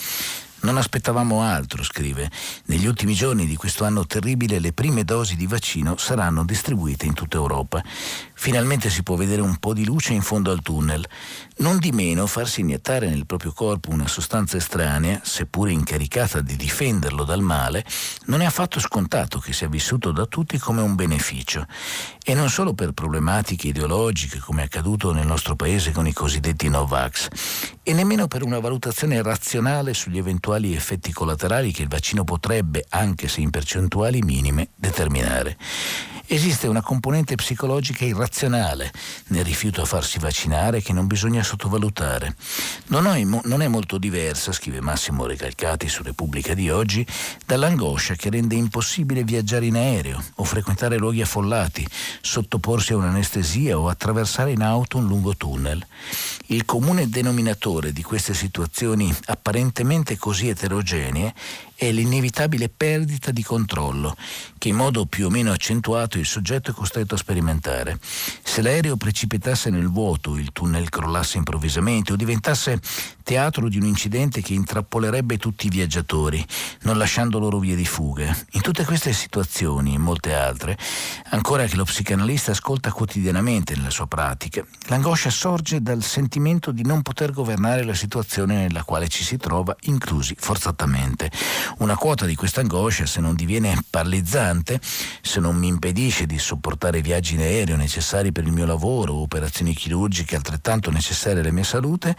Non aspettavamo altro, scrive. Negli ultimi giorni di questo anno terribile le prime dosi di vaccino saranno distribuite in tutta Europa. Finalmente si può vedere un po' di luce in fondo al tunnel. Non di meno farsi iniettare nel proprio corpo una sostanza estranea, seppure incaricata di difenderlo dal male, non è affatto scontato che sia vissuto da tutti come un beneficio. E non solo per problematiche ideologiche, come è accaduto nel nostro paese con i cosiddetti Novax, e nemmeno per una valutazione razionale sugli eventuali effetti collaterali che il vaccino potrebbe, anche se in percentuali minime, determinare. Esiste una componente psicologica irrazionale nel rifiuto a farsi vaccinare che non bisogna sottovalutare. Non, è, non è molto diversa, scrive Massimo Recalcati su Repubblica di oggi, dall'angoscia che rende impossibile viaggiare in aereo o frequentare luoghi affollati, sottoporsi a un'anestesia o attraversare in auto un lungo tunnel. Il comune denominatore di queste situazioni apparentemente così eterogenee è l'inevitabile perdita di controllo che in modo più o meno accentuato il soggetto è costretto a sperimentare. Se l'aereo precipitasse nel vuoto, il tunnel crollasse improvvisamente o diventasse teatro di un incidente che intrappolerebbe tutti i viaggiatori, non lasciando loro vie di fuga. In tutte queste situazioni e molte altre, ancora che lo psicanalista ascolta quotidianamente nella sua pratica, l'angoscia sorge dal sentimento di non poter governare la situazione nella quale ci si trova, inclusi forzatamente. Una quota di questa angoscia, se non diviene paralizzante, se non mi impedisce di sopportare viaggi in aereo necessari per il mio lavoro o operazioni chirurgiche altrettanto necessarie alla mia salute,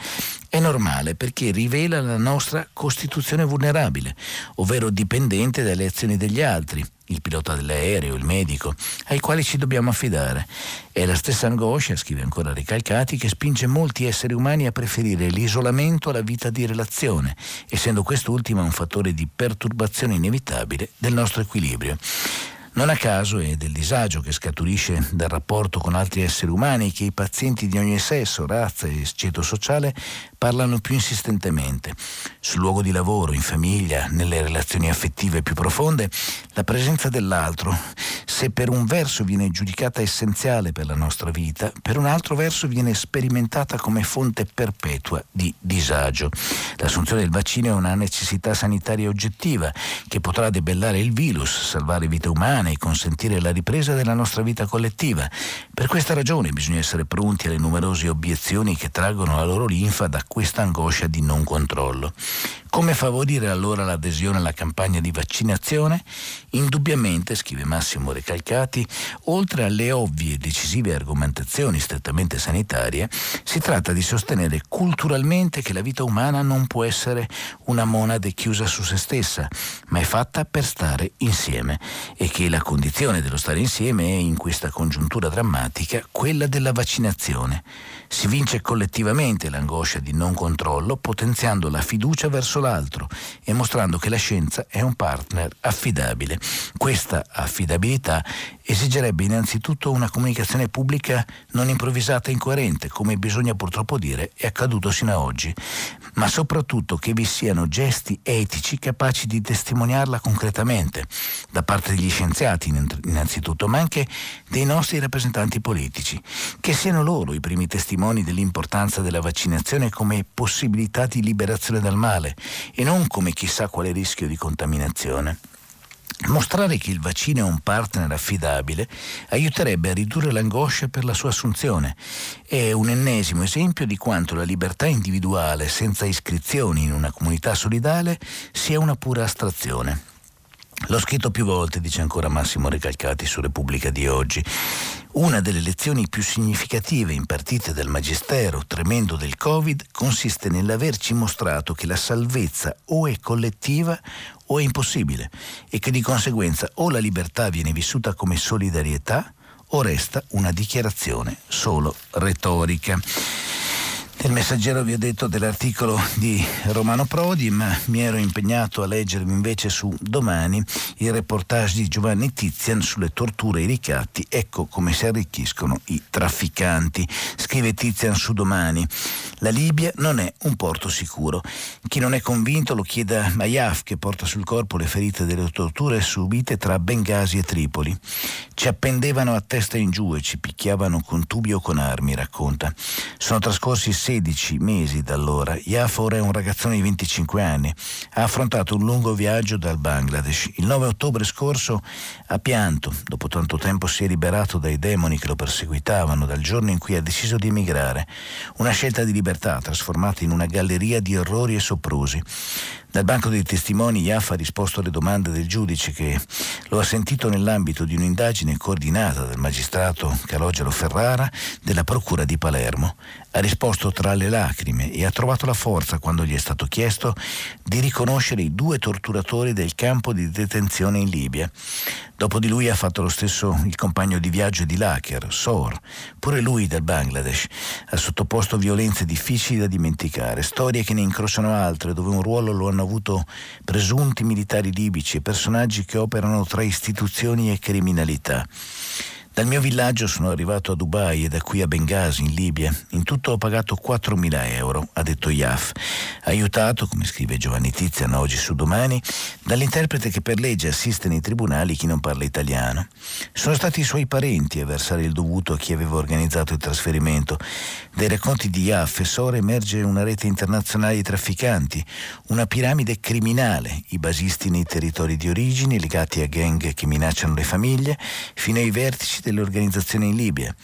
è normale perché rivela la nostra costituzione vulnerabile, ovvero dipendente dalle azioni degli altri il pilota dell'aereo, il medico, ai quali ci dobbiamo affidare. È la stessa angoscia, scrive ancora Ricalcati, che spinge molti esseri umani a preferire l'isolamento alla vita di relazione, essendo quest'ultima un fattore di perturbazione inevitabile del nostro equilibrio. Non a caso è del disagio che scaturisce dal rapporto con altri esseri umani che i pazienti di ogni sesso, razza e ceto sociale parlano più insistentemente. Sul luogo di lavoro, in famiglia, nelle relazioni affettive più profonde, la presenza dell'altro, se per un verso viene giudicata essenziale per la nostra vita, per un altro verso viene sperimentata come fonte perpetua di disagio. L'assunzione del vaccino è una necessità sanitaria oggettiva che potrà debellare il virus, salvare vite umane e consentire la ripresa della nostra vita collettiva. Per questa ragione bisogna essere pronti alle numerose obiezioni che traggono la loro linfa da questa angoscia di non controllo. Come favorire allora l'adesione alla campagna di vaccinazione? Indubbiamente, scrive Massimo Recalcati, oltre alle ovvie e decisive argomentazioni strettamente sanitarie, si tratta di sostenere culturalmente che la vita umana non può essere una monade chiusa su se stessa, ma è fatta per stare insieme e che la condizione dello stare insieme è in questa congiuntura drammatica quella della vaccinazione. Si vince collettivamente l'angoscia di non controllo potenziando la fiducia verso l'altro e mostrando che la scienza è un partner affidabile. Questa affidabilità esigerebbe innanzitutto una comunicazione pubblica non improvvisata e incoerente, come bisogna purtroppo dire è accaduto sino ad oggi, ma soprattutto che vi siano gesti etici capaci di testimoniarla concretamente, da parte degli scienziati innanzitutto, ma anche dei nostri rappresentanti politici, che siano loro i primi testimoni dell'importanza della vaccinazione come possibilità di liberazione dal male e non come chissà quale rischio di contaminazione. Mostrare che il vaccino è un partner affidabile aiuterebbe a ridurre l'angoscia per la sua assunzione. È un ennesimo esempio di quanto la libertà individuale senza iscrizioni in una comunità solidale sia una pura astrazione. L'ho scritto più volte, dice ancora Massimo Recalcati su Repubblica di oggi. Una delle lezioni più significative impartite dal Magistero tremendo del Covid consiste nell'averci mostrato che la salvezza o è collettiva o è impossibile e che di conseguenza o la libertà viene vissuta come solidarietà o resta una dichiarazione solo retorica. Nel messaggero vi ho detto dell'articolo di Romano Prodi, ma mi ero impegnato a leggermi invece su domani il reportage di Giovanni Tizian sulle torture e i ricatti. Ecco come si arricchiscono i trafficanti. Scrive Tizian su domani. La Libia non è un porto sicuro. Chi non è convinto lo chieda a Mayaf che porta sul corpo le ferite delle torture subite tra Bengasi e Tripoli. Ci appendevano a testa in giù e ci picchiavano con tubi o con armi, racconta. Sono trascorsi 16 mesi da allora. Yaf ora è un ragazzone di 25 anni. Ha affrontato un lungo viaggio dal Bangladesh. Il 9 ottobre scorso ha pianto. Dopo tanto tempo si è liberato dai demoni che lo perseguitavano dal giorno in cui ha deciso di emigrare. Una scelta di libertà trasformata in una galleria di errori e soprusi. Dal banco dei testimoni Iaff ha risposto alle domande del giudice che lo ha sentito nell'ambito di un'indagine coordinata dal magistrato Calogero Ferrara della Procura di Palermo. Ha risposto tra le lacrime e ha trovato la forza quando gli è stato chiesto di riconoscere i due torturatori del campo di detenzione in Libia. Dopo di lui ha fatto lo stesso il compagno di viaggio di Laker, Sor, pure lui del Bangladesh. Ha sottoposto violenze difficili da dimenticare, storie che ne incrociano altre, dove un ruolo lo hanno avuto presunti militari libici e personaggi che operano tra istituzioni e criminalità. Dal mio villaggio sono arrivato a Dubai e da qui a Benghazi, in Libia. In tutto ho pagato 4.000 euro, ha detto Yaf, aiutato, come scrive Giovanni Tizian oggi su Domani, dall'interprete che per legge assiste nei tribunali chi non parla italiano. Sono stati i suoi parenti a versare il dovuto a chi aveva organizzato il trasferimento. Dai racconti di Yaf e Sora emerge una rete internazionale di trafficanti, una piramide criminale, i basisti nei territori di origine legati a gang che minacciano le famiglie, fino ai vertici delle organizzazioni in Libia.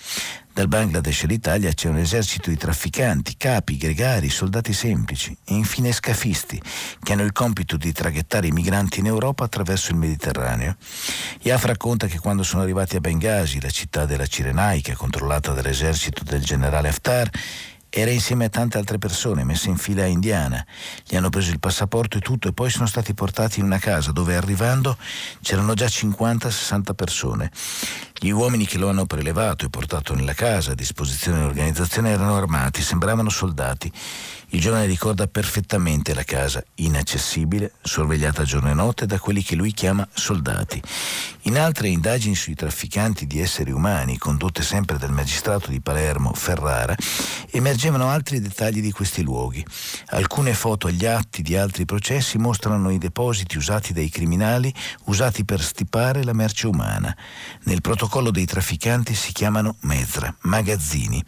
Dal Bangladesh all'Italia c'è un esercito di trafficanti, capi, gregari, soldati semplici e infine scafisti che hanno il compito di traghettare i migranti in Europa attraverso il Mediterraneo. Iaf racconta che quando sono arrivati a Benghazi, la città della Cirenaica controllata dall'esercito del generale Haftar, era insieme a tante altre persone messe in fila indiana. Gli hanno preso il passaporto e tutto e poi sono stati portati in una casa dove arrivando c'erano già 50-60 persone. Gli uomini che lo hanno prelevato e portato nella casa a disposizione dell'organizzazione erano armati, sembravano soldati. Il giovane ricorda perfettamente la casa, inaccessibile, sorvegliata giorno e notte da quelli che lui chiama soldati. In altre indagini sui trafficanti di esseri umani, condotte sempre dal magistrato di Palermo, Ferrara, emergevano altri dettagli di questi luoghi. Alcune foto agli atti di altri processi mostrano i depositi usati dai criminali usati per stipare la merce umana. Nel protocollo dei trafficanti si chiamano mezra, magazzini.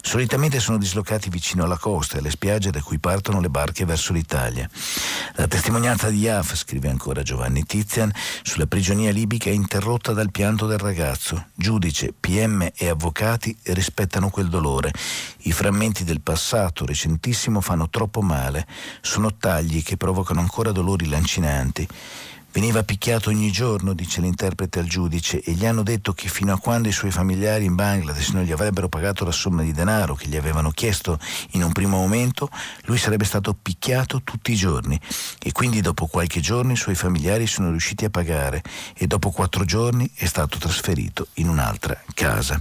Solitamente sono dislocati vicino alla costa e alle spiagge da cui partono le barche verso l'Italia. La testimonianza di Yaf, scrive ancora Giovanni Tizian, sulla prigionia libica è interrotta dal pianto del ragazzo. Giudice, PM e avvocati rispettano quel dolore. I frammenti del passato recentissimo fanno troppo male. Sono tagli che provocano ancora dolori lancinanti. Veniva picchiato ogni giorno, dice l'interprete al giudice, e gli hanno detto che fino a quando i suoi familiari in Bangladesh non gli avrebbero pagato la somma di denaro che gli avevano chiesto in un primo momento, lui sarebbe stato picchiato tutti i giorni. E quindi dopo qualche giorno i suoi familiari sono riusciti a pagare e dopo quattro giorni è stato trasferito in un'altra casa.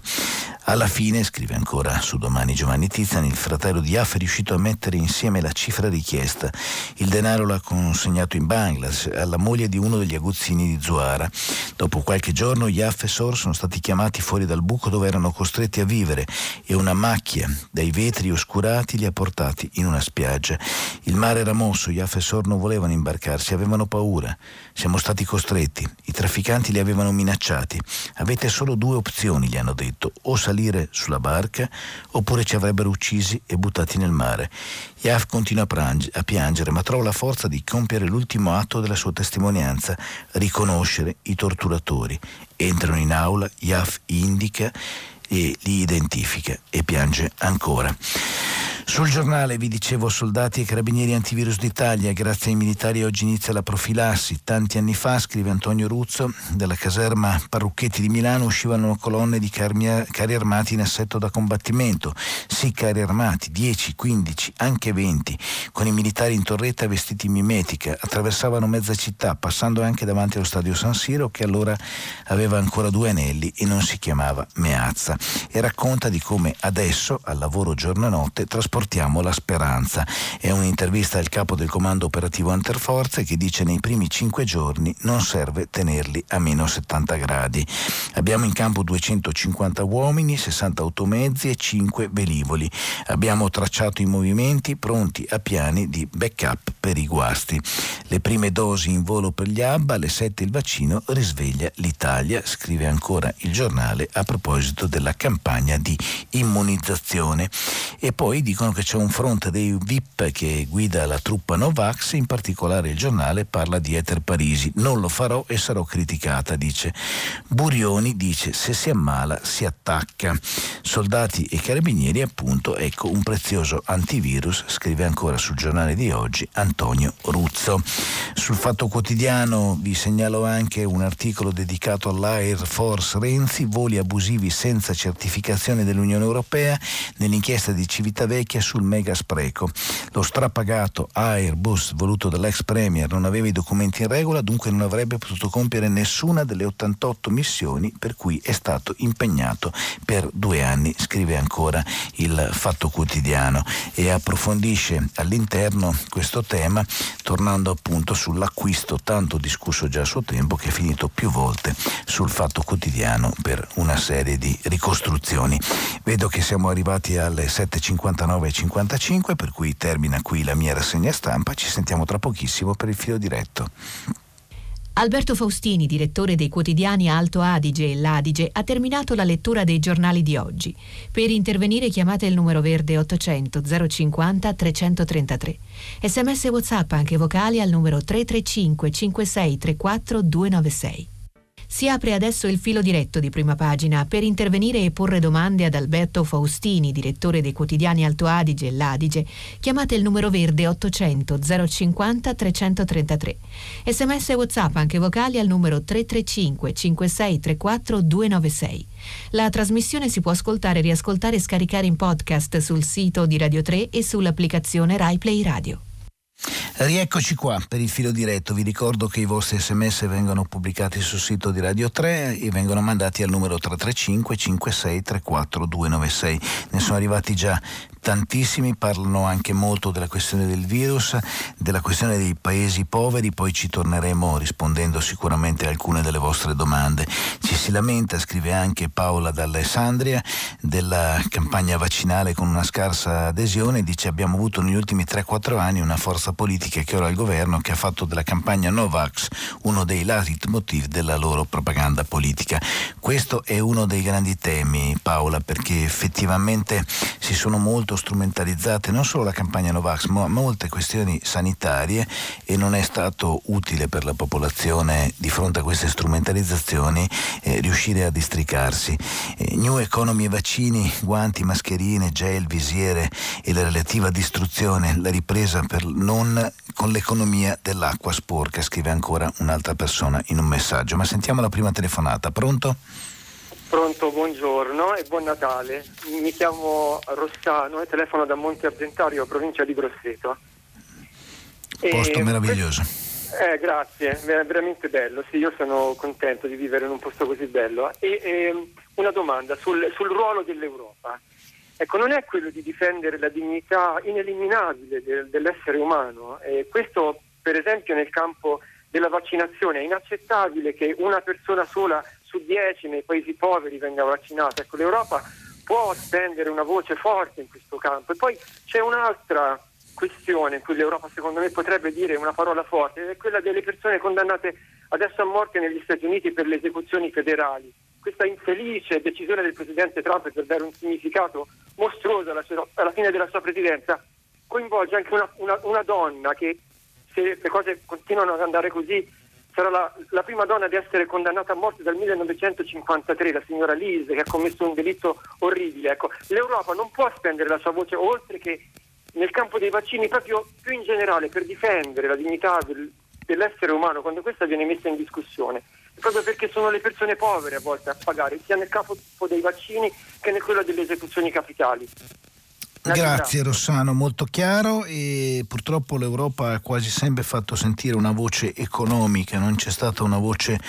Alla fine, scrive ancora su domani Giovanni Tiziani, il fratello di Aff è riuscito a mettere insieme la cifra richiesta. Il denaro l'ha consegnato in Bangladesh alla moglie di uno degli aguzzini di Zuara. Dopo qualche giorno Yaf e sono stati chiamati fuori dal buco dove erano costretti a vivere e una macchia dai vetri oscurati li ha portati in una spiaggia. Il mare era mosso, Yaf e non volevano imbarcarsi, avevano paura. Siamo stati costretti, i trafficanti li avevano minacciati. Avete solo due opzioni, gli hanno detto, o salire sulla barca oppure ci avrebbero uccisi e buttati nel mare. Yaf continua a piangere, ma trova la forza di compiere l'ultimo atto della sua testimonianza, riconoscere i torturatori. Entrano in aula, Yaf indica e li identifica e piange ancora. Sul giornale vi dicevo soldati e carabinieri antivirus d'Italia, grazie ai militari oggi inizia la profilassi. Tanti anni fa, scrive Antonio Ruzzo, dalla caserma Parrucchetti di Milano uscivano colonne di carmi, carri armati in assetto da combattimento. Sì, carri armati, 10, 15, anche 20, con i militari in torretta vestiti in mimetica, attraversavano mezza città, passando anche davanti allo stadio San Siro che allora aveva ancora due anelli e non si chiamava Meazza. E racconta di come adesso, al lavoro giorno e notte, trasportavano portiamo la speranza. È un'intervista al capo del comando operativo Interforze che dice nei primi cinque giorni non serve tenerli a meno 70 gradi. Abbiamo in campo 250 uomini, 60 automezzi e 5 velivoli. Abbiamo tracciato i movimenti pronti a piani di backup per i guasti. Le prime dosi in volo per gli ABBA, alle 7 il vaccino risveglia l'Italia, scrive ancora il giornale a proposito della campagna di immunizzazione. E poi dicono dicono che c'è un fronte dei VIP che guida la truppa Novax, in particolare il giornale parla di Eter Parisi. Non lo farò e sarò criticata, dice. Burioni dice se si ammala si attacca. Soldati e carabinieri appunto, ecco un prezioso antivirus, scrive ancora sul giornale di oggi Antonio Ruzzo. Sul Fatto Quotidiano vi segnalo anche un articolo dedicato all'Air Force Renzi, voli abusivi senza certificazione dell'Unione Europea nell'inchiesta di Civitavecchia sul mega spreco. Lo strapagato Airbus voluto dall'ex Premier non aveva i documenti in regola, dunque non avrebbe potuto compiere nessuna delle 88 missioni per cui è stato impegnato per due anni, scrive ancora il Fatto Quotidiano e approfondisce all'interno questo tema tornando appunto sull'acquisto tanto discusso già a suo tempo che è finito più volte sul Fatto Quotidiano per una serie di ricostruzioni. Vedo che siamo arrivati alle 7.59 e 55 per cui termina qui la mia rassegna stampa, ci sentiamo tra pochissimo per il filo diretto. Alberto Faustini, direttore dei quotidiani Alto Adige e L'Adige, ha terminato la lettura dei giornali di oggi. Per intervenire chiamate il numero verde 800 050 333. Sms WhatsApp anche vocali al numero 335 5634 296. Si apre adesso il filo diretto di prima pagina per intervenire e porre domande ad Alberto Faustini, direttore dei quotidiani Alto Adige e L'Adige. Chiamate il numero verde 800 050 333. Sms e WhatsApp anche vocali al numero 335 5634 296. La trasmissione si può ascoltare, riascoltare e scaricare in podcast sul sito di Radio 3 e sull'applicazione RaiPlay Radio. Rieccoci qua per il filo diretto, vi ricordo che i vostri sms vengono pubblicati sul sito di Radio 3 e vengono mandati al numero 335 56 34 296. Ne sono arrivati già tantissimi, parlano anche molto della questione del virus, della questione dei paesi poveri, poi ci torneremo rispondendo sicuramente a alcune delle vostre domande. Ci si lamenta, scrive anche Paola d'Alessandria, della campagna vaccinale con una scarsa adesione, dice abbiamo avuto negli ultimi 3-4 anni una forza politica che ora al governo che ha fatto della campagna Novax uno dei leitmotiv della loro propaganda politica. Questo è uno dei grandi temi, Paola, perché effettivamente si sono molto molto strumentalizzate non solo la campagna Novax, ma molte questioni sanitarie e non è stato utile per la popolazione di fronte a queste strumentalizzazioni eh, riuscire a districarsi. Eh, new economy vaccini, guanti, mascherine, gel, visiere e la relativa distruzione, la ripresa per non con l'economia dell'acqua sporca, scrive ancora un'altra persona in un messaggio. Ma sentiamo la prima telefonata. Pronto? Pronto, buongiorno e buon Natale. Mi chiamo Rossano e telefono da Monte Argentario, provincia di Grosseto. Posto e meraviglioso. Eh, grazie, è veramente bello. Sì, io sono contento di vivere in un posto così bello. E, e una domanda sul, sul, ruolo dell'Europa. Ecco, non è quello di difendere la dignità ineliminabile del, dell'essere umano. E questo, per esempio, nel campo della vaccinazione è inaccettabile che una persona sola su 10 nei paesi poveri venga vaccinata. Ecco, l'Europa può spendere una voce forte in questo campo. E poi c'è un'altra questione in cui l'Europa secondo me potrebbe dire una parola forte, ed è quella delle persone condannate adesso a morte negli Stati Uniti per le esecuzioni federali. Questa infelice decisione del Presidente Trump per dare un significato mostruoso alla, alla fine della sua presidenza coinvolge anche una, una, una donna che se le cose continuano ad andare così sarà la, la, prima donna ad essere condannata a morte dal 1953, la signora Lise, che ha commesso un delitto orribile. Ecco, L'Europa non può spendere la sua voce oltre che nel campo dei vaccini, proprio più in generale, per difendere la dignità del, dell'essere umano quando questa viene messa in discussione. Proprio perché sono le persone povere a volte a pagare, sia nel campo dei vaccini che nel quello delle esecuzioni capitali. Grazie Rossano, molto chiaro e purtroppo l'Europa ha quasi sempre fatto sentire una voce economica, non c'è stata una voce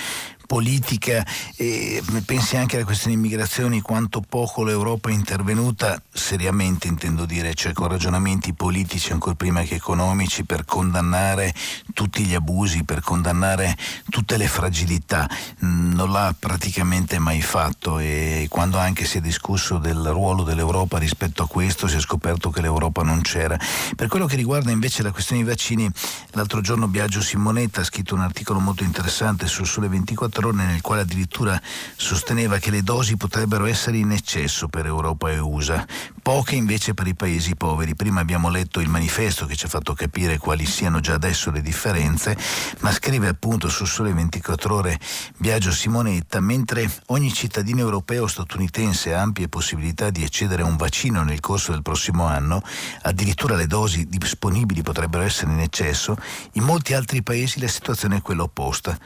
politica e pensi anche alla questione immigrazioni, quanto poco l'Europa è intervenuta, seriamente intendo dire, cioè con ragionamenti politici ancora prima che economici per condannare tutti gli abusi, per condannare tutte le fragilità. Non l'ha praticamente mai fatto e quando anche si è discusso del ruolo dell'Europa rispetto a questo si è scoperto che l'Europa non c'era. Per quello che riguarda invece la questione dei vaccini, l'altro giorno Biagio Simonetta ha scritto un articolo molto interessante sul Sole 24 ore nel quale addirittura sosteneva che le dosi potrebbero essere in eccesso per Europa e USA, poche invece per i paesi poveri. Prima abbiamo letto il manifesto che ci ha fatto capire quali siano già adesso le differenze, ma scrive appunto su Sole 24 ore Biagio Simonetta, mentre ogni cittadino europeo o statunitense ha ampie possibilità di accedere a un vaccino nel corso del prossimo anno, addirittura le dosi disponibili potrebbero essere in eccesso, in molti altri paesi la situazione è quella opposta.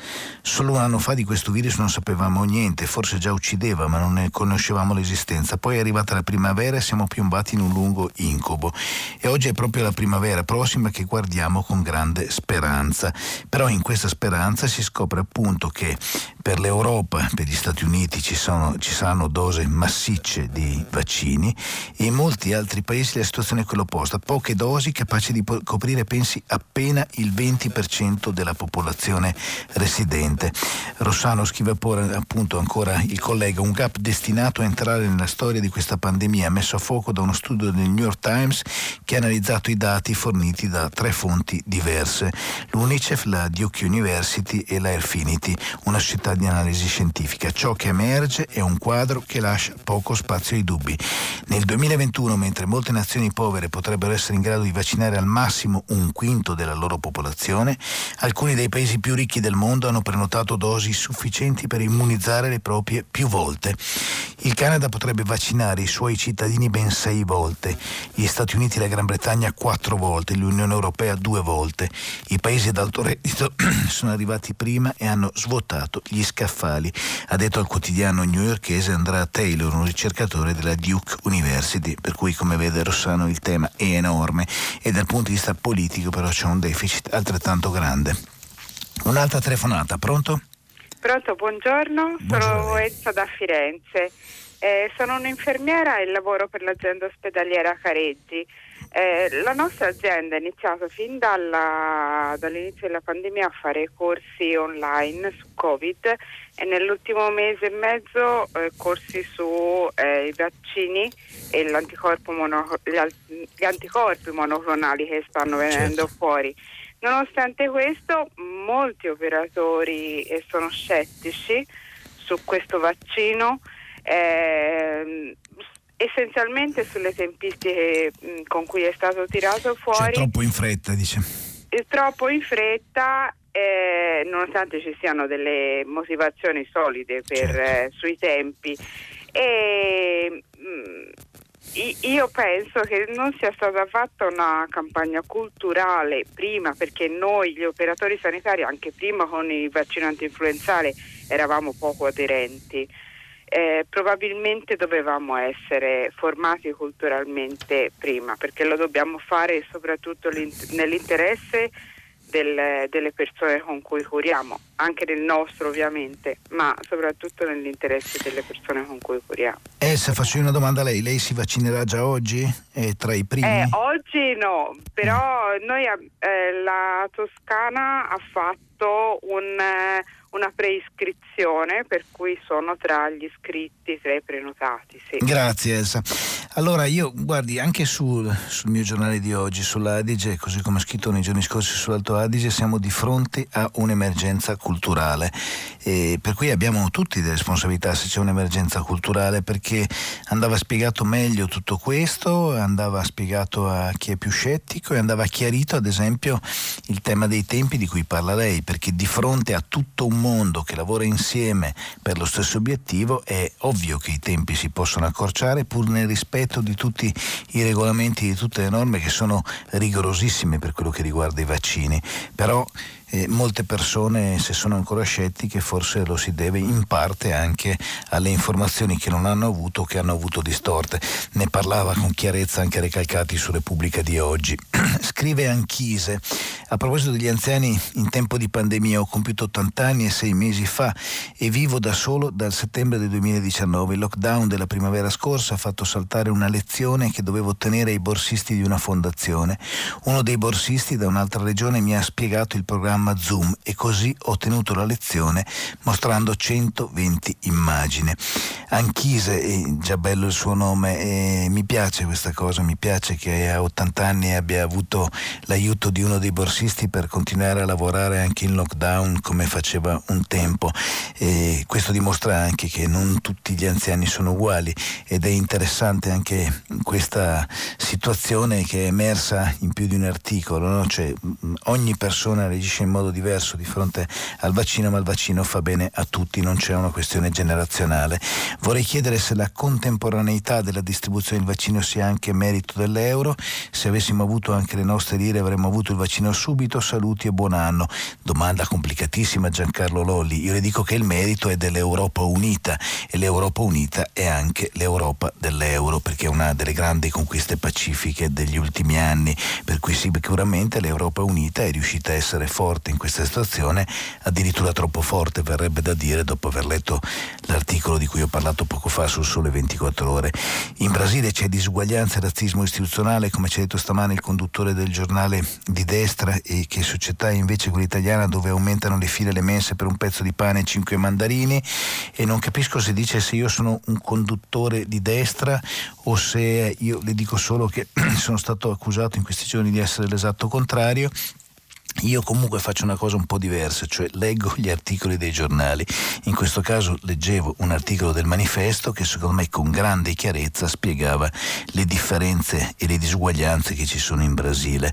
Solo un anno fa di questo virus non sapevamo niente, forse già uccideva, ma non ne conoscevamo l'esistenza. Poi è arrivata la primavera e siamo piombati in un lungo incubo. E oggi è proprio la primavera prossima che guardiamo con grande speranza. Però in questa speranza si scopre appunto che per l'Europa, per gli Stati Uniti ci, sono, ci saranno dose massicce di vaccini e in molti altri paesi la situazione è quella opposta, poche dosi capaci di coprire, pensi, appena il 20% della popolazione residente. Rossano scrive appunto ancora il collega, un gap destinato a entrare nella storia di questa pandemia, messo a fuoco da uno studio del New York Times che ha analizzato i dati forniti da tre fonti diverse, l'UNICEF, la Duke University e la Airfinity, una società di analisi scientifica. Ciò che emerge è un quadro che lascia poco spazio ai dubbi. Nel 2021, mentre molte nazioni povere potrebbero essere in grado di vaccinare al massimo un quinto della loro popolazione, alcuni dei paesi più ricchi del mondo hanno prenotato dosi sufficienti per immunizzare le proprie più volte. Il Canada potrebbe vaccinare i suoi cittadini ben sei volte, gli Stati Uniti e la Gran Bretagna quattro volte, l'Unione Europea due volte. I paesi ad alto reddito sono arrivati prima e hanno svuotato gli scaffali, ha detto al quotidiano newyorkese Andrea Taylor, un ricercatore della Duke University, per cui come vede Rossano il tema è enorme e dal punto di vista politico però c'è un deficit altrettanto grande. Un'altra telefonata, pronto? Pronto, buongiorno, buongiorno sono Elsa da Firenze. Eh, sono un'infermiera e lavoro per l'azienda ospedaliera Careggi. Eh, la nostra azienda ha iniziato fin dalla, dall'inizio della pandemia a fare corsi online su Covid e nell'ultimo mese e mezzo eh, corsi sui eh, vaccini e mono, gli, gli, anticorpi monoclonali che stanno venendo certo. fuori. Nonostante questo, molti operatori eh, sono scettici su questo vaccino. Eh, essenzialmente sulle tempistiche mm, con cui è stato tirato fuori. Cioè, troppo in fretta, dice. È troppo in fretta, eh, nonostante ci siano delle motivazioni solide per, certo. eh, sui tempi. E, mh, mm, io penso che non sia stata fatta una campagna culturale prima, perché noi, gli operatori sanitari, anche prima con il vaccino anti-influenzale, eravamo poco aderenti. Eh, probabilmente dovevamo essere formati culturalmente prima, perché lo dobbiamo fare soprattutto nell'interesse del, delle persone con cui curiamo, anche nel nostro ovviamente, ma soprattutto nell'interesse delle persone con cui curiamo. Eh, se faccio una domanda a lei, lei si vaccinerà già oggi? È tra i primi? Eh, oggi no, però mm. noi, eh, la Toscana ha fatto un eh, una preiscrizione per cui sono tra gli iscritti, tra i prenotati. Sì. Grazie Elsa. Allora io guardi anche sul, sul mio giornale di oggi, sull'Adige, così come ho scritto nei giorni scorsi sull'Alto Adige, siamo di fronte a un'emergenza culturale, e per cui abbiamo tutti delle responsabilità se c'è un'emergenza culturale perché andava spiegato meglio tutto questo, andava spiegato a chi è più scettico e andava chiarito ad esempio il tema dei tempi di cui parla lei, perché di fronte a tutto un mondo che lavora insieme per lo stesso obiettivo è ovvio che i tempi si possono accorciare pur nel rispetto di tutti i regolamenti, di tutte le norme che sono rigorosissime per quello che riguarda i vaccini, però eh, molte persone, se sono ancora scettiche, forse lo si deve in parte anche alle informazioni che non hanno avuto o che hanno avuto distorte. Ne parlava con chiarezza anche Recalcati su Repubblica di oggi. Scrive Anchise, a proposito degli anziani, in tempo di pandemia ho compiuto 80 anni e 6 mesi fa e vivo da solo dal settembre del 2019. Il lockdown della primavera scorsa ha fatto saltare una lezione che dovevo ottenere ai borsisti di una fondazione. Uno dei borsisti da un'altra regione mi ha spiegato il programma programma Zoom e così ho tenuto la lezione mostrando 120 immagine. Anchise, è già bello il suo nome, e mi piace questa cosa, mi piace che a 80 anni abbia avuto l'aiuto di uno dei borsisti per continuare a lavorare anche in lockdown come faceva un tempo. E questo dimostra anche che non tutti gli anziani sono uguali ed è interessante anche questa situazione che è emersa in più di un articolo, no? cioè, ogni persona reagisce in modo diverso di fronte al vaccino, ma il vaccino fa bene a tutti, non c'è una questione generazionale. Vorrei chiedere se la contemporaneità della distribuzione del vaccino sia anche merito dell'euro, se avessimo avuto anche le nostre lire avremmo avuto il vaccino subito, saluti e buon anno. Domanda complicatissima Giancarlo Lolli, io le dico che il merito è dell'Europa unita e l'Europa unita è anche l'Europa dell'euro perché è una delle grandi conquiste pacifiche degli ultimi anni, per cui sicuramente l'Europa unita è riuscita a essere forte in questa situazione, addirittura troppo forte verrebbe da dire dopo aver letto l'articolo di cui ho parlato poco fa sul Sole 24 ore. In Brasile c'è disuguaglianza e razzismo istituzionale, come ci ha detto stamane il conduttore del giornale di destra, e che società è invece quella italiana dove aumentano le file e le mense per un pezzo di pane e cinque mandarini e non capisco se dice se io sono un conduttore di destra o se io le dico solo che sono stato accusato in questi giorni di essere l'esatto contrario io comunque faccio una cosa un po' diversa, cioè leggo gli articoli dei giornali. In questo caso leggevo un articolo del manifesto che secondo me con grande chiarezza spiegava le differenze e le disuguaglianze che ci sono in Brasile.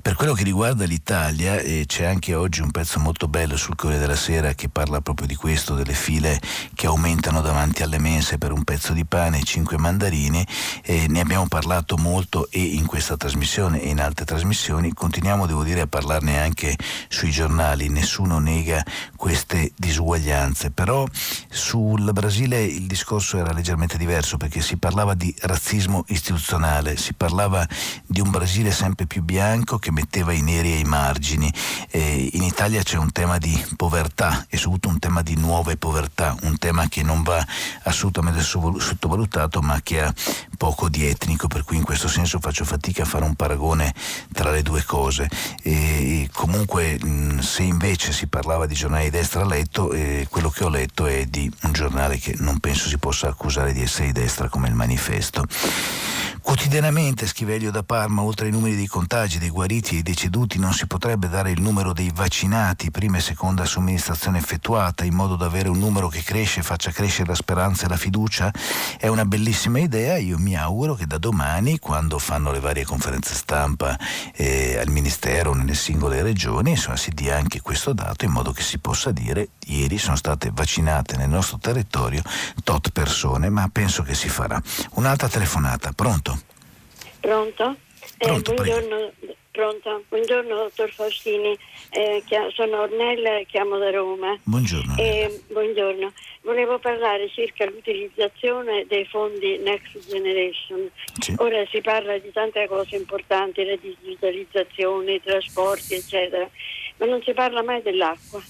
Per quello che riguarda l'Italia, eh, c'è anche oggi un pezzo molto bello sul Corriere della Sera che parla proprio di questo, delle file che aumentano davanti alle mense per un pezzo di pane e cinque mandarini. Eh, ne abbiamo parlato molto e in questa trasmissione e in altre trasmissioni. Continuiamo, devo dire, a parlarne anche sui giornali, nessuno nega queste disuguaglianze, però sul Brasile il discorso era leggermente diverso perché si parlava di razzismo istituzionale, si parlava di un Brasile sempre più bianco che metteva i neri ai margini. Eh, in Italia c'è un tema di povertà e soprattutto un tema di nuove povertà, un tema che non va assolutamente sottovalutato ma che ha poco di etnico, per cui in questo senso faccio fatica a fare un paragone tra le due cose. E comunque se invece si parlava di giornali di destra a letto, eh, quello che ho letto è di un giornale che non penso si possa accusare di essere di destra come il manifesto. Quotidianamente, scrive Elio da Parma, oltre ai numeri dei contagi, dei guariti e dei deceduti, non si potrebbe dare il numero dei vaccinati, prima e seconda somministrazione effettuata, in modo da avere un numero che cresce faccia crescere la speranza e la fiducia? È una bellissima idea, io mi auguro che da domani, quando fanno le varie conferenze stampa eh, al Ministero, nelle singole regioni, insomma, si dia anche questo dato in modo che si possa dire ieri sono state vaccinate nel nostro territorio tot persone, ma penso che si farà. Un'altra telefonata, pronto? Pronto? Eh, Pronto buongiorno, pronto? buongiorno, dottor Faustini, eh, sono Ornella e chiamo da Roma. Buongiorno. Eh, buongiorno. Volevo parlare circa l'utilizzazione dei fondi Next Generation. Sì. Ora si parla di tante cose importanti, la digitalizzazione, i trasporti, eccetera, ma non si parla mai dell'acqua.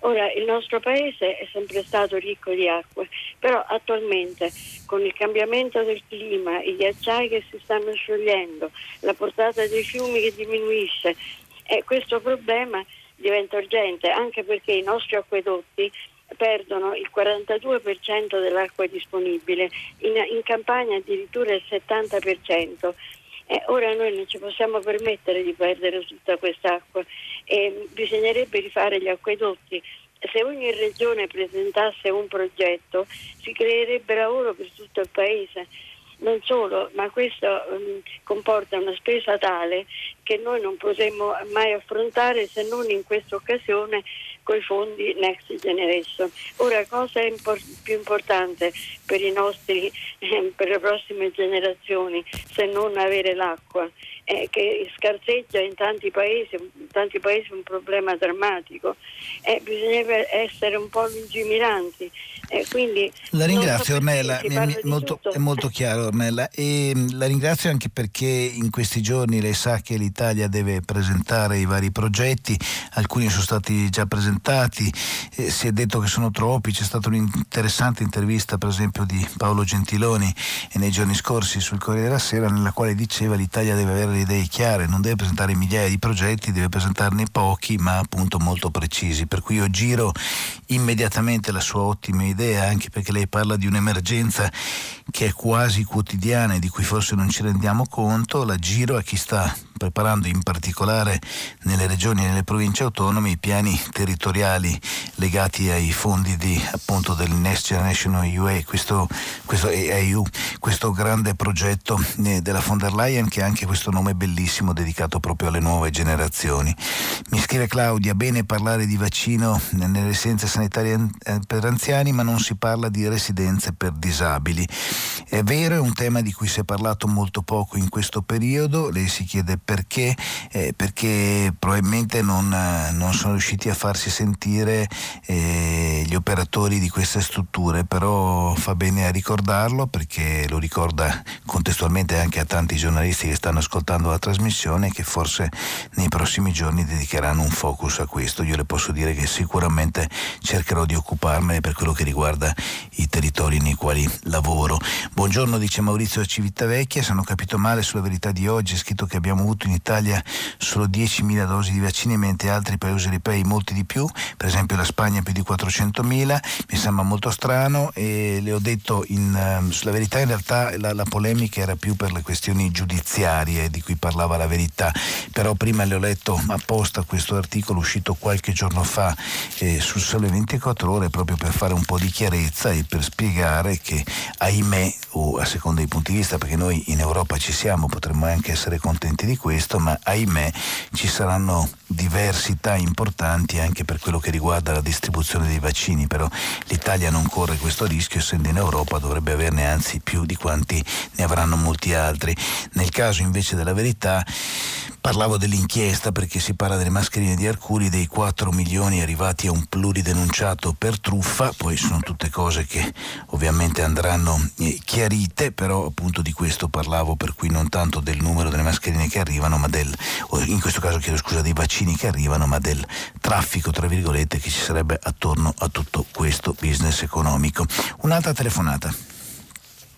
Ora, il nostro paese è sempre stato ricco di acqua, però attualmente con il cambiamento del clima, i ghiacciai che si stanno sciogliendo, la portata dei fiumi che diminuisce, eh, questo problema diventa urgente anche perché i nostri acquedotti perdono il 42% dell'acqua disponibile, in, in campagna addirittura il 70%. Eh, ora noi non ci possiamo permettere di perdere tutta quest'acqua e bisognerebbe rifare gli acquedotti. Se ogni regione presentasse un progetto si creerebbe lavoro per tutto il paese. Non solo, ma questo um, comporta una spesa tale che noi non potremmo mai affrontare se non in questa occasione con i fondi Next Generation. Ora, cosa è impor- più importante per, nostri, eh, per le prossime generazioni se non avere l'acqua? Eh, che scarseggia in tanti paesi, in tanti paesi un problema drammatico. Eh, bisognerebbe essere un po' lungimiranti eh, quindi la ringrazio Ornella, mi, mi, molto, è molto chiaro Ornella e mm, la ringrazio anche perché in questi giorni lei sa che l'Italia deve presentare i vari progetti, alcuni sono stati già presentati, eh, si è detto che sono troppi, c'è stata un'interessante intervista per esempio di Paolo Gentiloni nei giorni scorsi sul Corriere della Sera nella quale diceva l'Italia deve avere le idee chiare, non deve presentare migliaia di progetti, deve presentarne pochi ma appunto molto precisi. Per cui io giro immediatamente la sua ottima idea, anche perché lei parla di un'emergenza che è quasi quotidiana e di cui forse non ci rendiamo conto, la giro a chi sta preparando in particolare nelle regioni e nelle province autonome i piani territoriali legati ai fondi di, appunto, del Next Generation EU, questo, questo, EU, questo grande progetto eh, della von der Leyen che ha anche questo nome bellissimo dedicato proprio alle nuove generazioni. Mi scrive Claudia, bene parlare di vaccino nelle residenze sanitarie eh, per anziani ma non si parla di residenze per disabili. È vero, è un tema di cui si è parlato molto poco in questo periodo, lei si chiede perché, eh, perché probabilmente non, eh, non, sono riusciti a farsi sentire eh, gli operatori di queste strutture, però fa bene a ricordarlo perché lo ricorda contestualmente anche a tanti giornalisti che stanno ascoltando la trasmissione che forse nei prossimi giorni dedicheranno un focus a questo. Io le posso dire che sicuramente cercherò di occuparmene per quello che riguarda i territori nei quali lavoro. Buongiorno, dice Maurizio Civitavecchia, se non ho capito male sulla verità di oggi è scritto che abbiamo avuto in Italia solo 10.000 dosi di vaccini, mentre altri paesi europei molti di più, per esempio la Spagna più di 400.000, mi sembra molto strano e le ho detto in, ehm, sulla verità in realtà la, la, polemica era più per le questioni giudiziarie di cui parlava la verità, però prima le ho letto apposta questo articolo uscito qualche giorno fa eh, sul Sole 24 ore proprio per fare un po' di chiarezza e per spiegare che ahimè o a seconda dei punti di vista, perché noi in Europa ci siamo, potremmo anche essere contenti di questo, ma ahimè ci saranno diversità importanti anche per quello che riguarda la distribuzione dei vaccini, però l'Italia non corre questo rischio, essendo in Europa dovrebbe averne anzi più di quanti ne avranno molti altri. Nel caso invece della verità Parlavo dell'inchiesta perché si parla delle mascherine di Arcuri, dei 4 milioni arrivati a un pluridenunciato per truffa, poi sono tutte cose che ovviamente andranno eh, chiarite, però appunto di questo parlavo, per cui non tanto del numero delle mascherine che arrivano, ma del, in questo caso chiedo scusa, dei vaccini che arrivano, ma del traffico, tra virgolette, che ci sarebbe attorno a tutto questo business economico. Un'altra telefonata.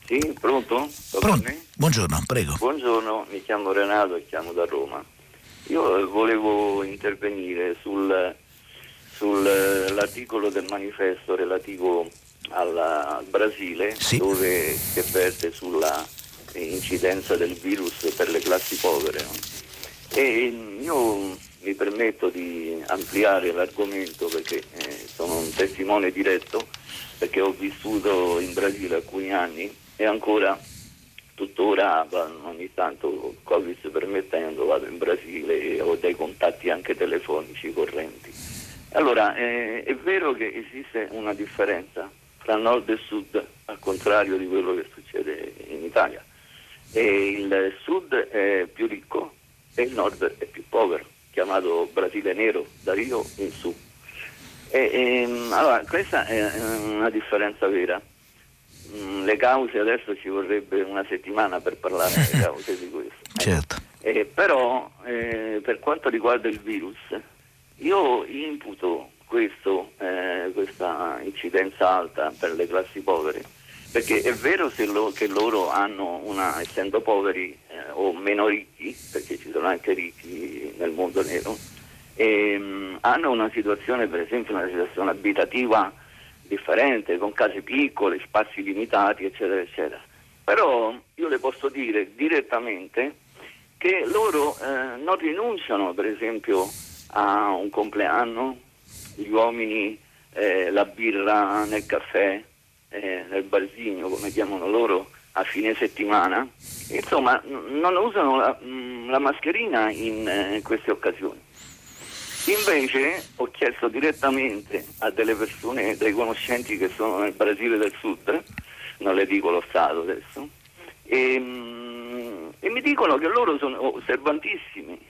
Sì, pronto? Pronto. Buongiorno, prego. Buongiorno, mi chiamo Renato e chiamo da Roma. Io volevo intervenire sul, sull'articolo del manifesto relativo alla, al Brasile sì. dove che verte sulla incidenza del virus per le classi povere. E io mi permetto di ampliare l'argomento perché eh, sono un testimone diretto perché ho vissuto in Brasile alcuni anni e ancora tuttora ogni tanto Covid permettendo vado in Brasile e ho dei contatti anche telefonici correnti. Allora eh, è vero che esiste una differenza tra nord e sud al contrario di quello che succede in Italia. E il sud è più ricco e il nord è più povero, chiamato Brasile nero da Rio in su. E, e, allora, questa è una differenza vera le cause adesso ci vorrebbe una settimana per parlare delle cause di questo. Certo. Eh, però eh, per quanto riguarda il virus, io imputo questo, eh, questa incidenza alta per le classi povere, perché è vero lo, che loro hanno una, essendo poveri eh, o meno ricchi, perché ci sono anche ricchi nel mondo nero, ehm, hanno una situazione, per esempio una situazione abitativa differente, con case piccole, spazi limitati, eccetera, eccetera. Però io le posso dire direttamente che loro eh, non rinunciano, per esempio, a un compleanno, gli uomini eh, la birra nel caffè, eh, nel barzinho, come chiamano loro, a fine settimana. Insomma, n- non usano la, mh, mm, la mascherina in eh, queste occasioni. Invece ho chiesto direttamente a delle persone, dei conoscenti che sono nel Brasile del Sud, non le dico lo Stato adesso, e, mm, e mi dicono che loro sono osservantissimi.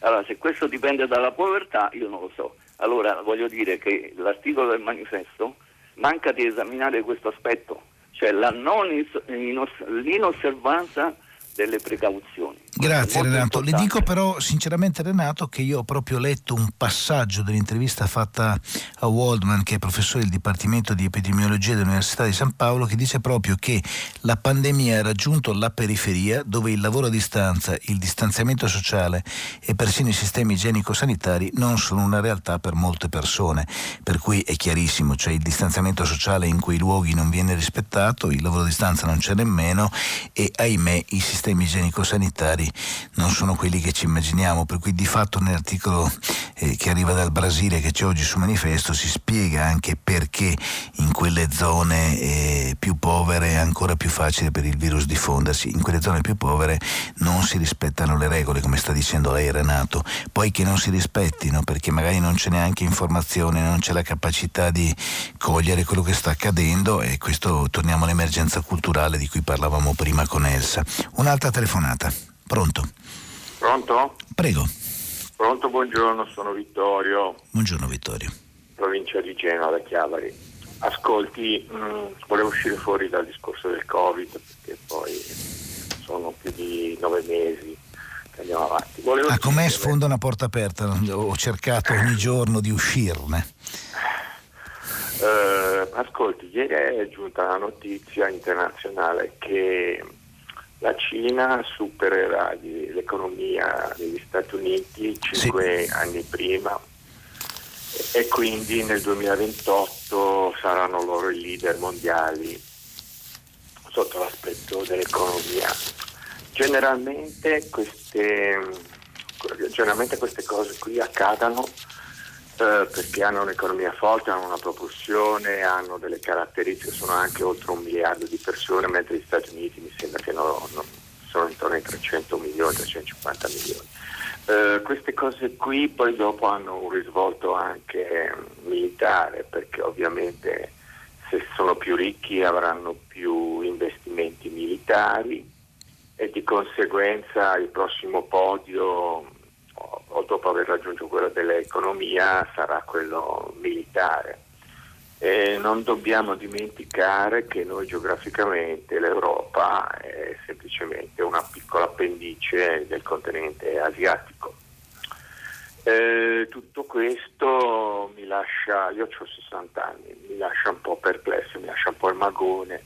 Allora, se questo dipende dalla povertà, io non lo so. Allora, voglio dire che l'articolo del manifesto manca di esaminare questo aspetto, cioè la non, l'inosservanza delle precauzioni. Grazie Renato. Importante. Le dico però sinceramente Renato che io ho proprio letto un passaggio dell'intervista fatta a Waldman, che è professore del Dipartimento di Epidemiologia dell'Università di San Paolo, che dice proprio che la pandemia ha raggiunto la periferia dove il lavoro a distanza, il distanziamento sociale e persino i sistemi igienico-sanitari non sono una realtà per molte persone. Per cui è chiarissimo, cioè il distanziamento sociale in quei luoghi non viene rispettato, il lavoro a distanza non c'è nemmeno e ahimè i sistemi igienico-sanitari magari non sono quelli che ci immaginiamo, per cui di fatto nell'articolo eh, che arriva dal Brasile che c'è oggi su manifesto si spiega anche perché in quelle zone eh, più povere è ancora più facile per il virus diffondersi, in quelle zone più povere non si rispettano le regole, come sta dicendo lei Renato, poi che non si rispettino perché magari non c'è neanche informazione, non c'è la capacità di cogliere quello che sta accadendo e questo torniamo all'emergenza culturale di cui parlavamo prima con Elsa. Un'altra telefonata. Pronto? Pronto? Prego. Pronto, buongiorno, sono Vittorio. Buongiorno Vittorio. Provincia di Genova, da Chiavari. Ascolti, mh, volevo uscire fuori dal discorso del Covid perché poi sono più di nove mesi che andiamo avanti. Volevo ah, com'è sfonda una porta aperta? Ho cercato ogni giorno di uscirne. Uh, ascolti, ieri è giunta la notizia internazionale che la Cina supererà l'economia degli Stati Uniti cinque sì. anni prima e quindi nel 2028 saranno loro i leader mondiali sotto l'aspetto dell'economia. Generalmente queste, generalmente queste cose qui accadono eh, perché hanno un'economia forte, hanno una propulsione, hanno delle caratteristiche, sono anche oltre un miliardo di persone, mentre gli Stati Uniti mi sembra che no, no, sono intorno ai 300 milioni, 350 milioni. Uh, queste cose qui poi dopo hanno un risvolto anche militare, perché ovviamente se sono più ricchi avranno più investimenti militari e di conseguenza il prossimo podio o dopo aver raggiunto quello dell'economia sarà quello militare. E non dobbiamo dimenticare che noi geograficamente l'Europa è semplicemente una piccola appendice del continente asiatico. Eh, tutto questo mi lascia, io ho 60 anni, mi lascia un po' perplesso, mi lascia un po' il magone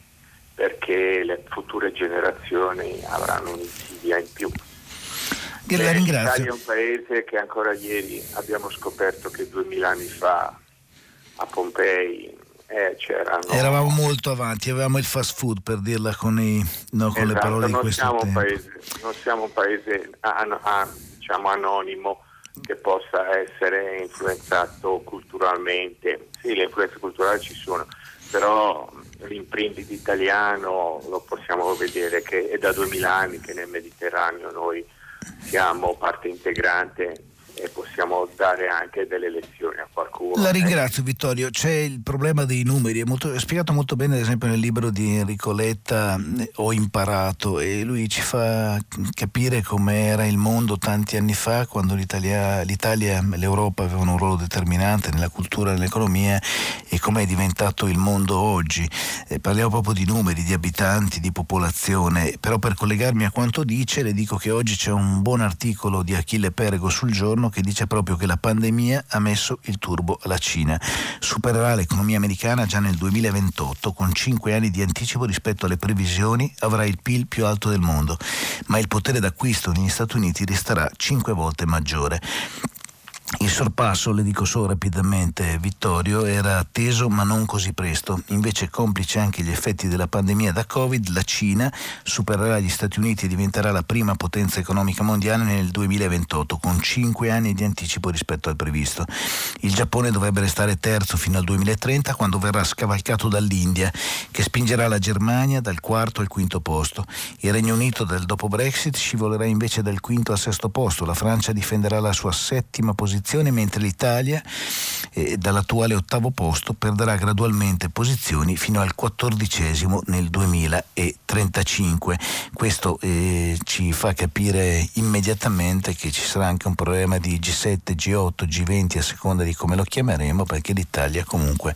perché le future generazioni avranno un'insidia in più. Io la ringrazio. L'Italia è un paese che ancora ieri abbiamo scoperto che duemila anni fa a Pompei eh, c'erano... Eravamo molto avanti, avevamo il fast food per dirla con, i, no, con esatto, le parole di questo siamo tempo. Un paese, non siamo un paese an, an, diciamo, anonimo che possa essere influenzato culturalmente. Sì, le influenze culturali ci sono, però l'imprendit italiano lo possiamo vedere che è da duemila anni che nel Mediterraneo noi siamo parte integrante e possiamo dare anche delle lezioni a qualcuno. La ringrazio Vittorio, c'è il problema dei numeri, è, molto, è, spiegato molto bene ad esempio nel libro di Enrico Letta eh, Ho imparato e lui ci fa capire com'era il mondo tanti anni fa quando l'Italia, l'Italia e l'Europa avevano un ruolo determinante nella cultura e nell'economia e com'è diventato il mondo oggi. Eh, parliamo proprio di numeri, di abitanti, di popolazione, però per collegarmi a quanto dice le dico che oggi c'è un buon articolo di Achille Perego sul giorno che dice proprio che la pandemia ha messo il turbo alla Cina. Supererà l'economia americana già nel 2028 con 5 anni di anticipo rispetto alle previsioni, avrà il PIL più alto del mondo, ma il potere d'acquisto negli Stati Uniti resterà 5 volte maggiore. Il sorpasso, le dico solo rapidamente, Vittorio, era atteso ma non così presto. Invece, complice anche gli effetti della pandemia da Covid, la Cina supererà gli Stati Uniti e diventerà la prima potenza economica mondiale nel 2028, con 5 anni di anticipo rispetto al previsto. Il Giappone dovrebbe restare terzo fino al 2030, quando verrà scavalcato dall'India, che spingerà la Germania dal quarto al quinto posto. Il Regno Unito, dal dopo Brexit, scivolerà invece dal quinto al sesto posto. La Francia difenderà la sua settima posizione posizione, mentre l'Italia eh, dall'attuale ottavo posto perderà gradualmente posizioni fino al quattordicesimo nel 2035. Questo eh, ci fa capire immediatamente che ci sarà anche un problema di G7, G8, G20 a seconda di come lo chiameremo, perché l'Italia comunque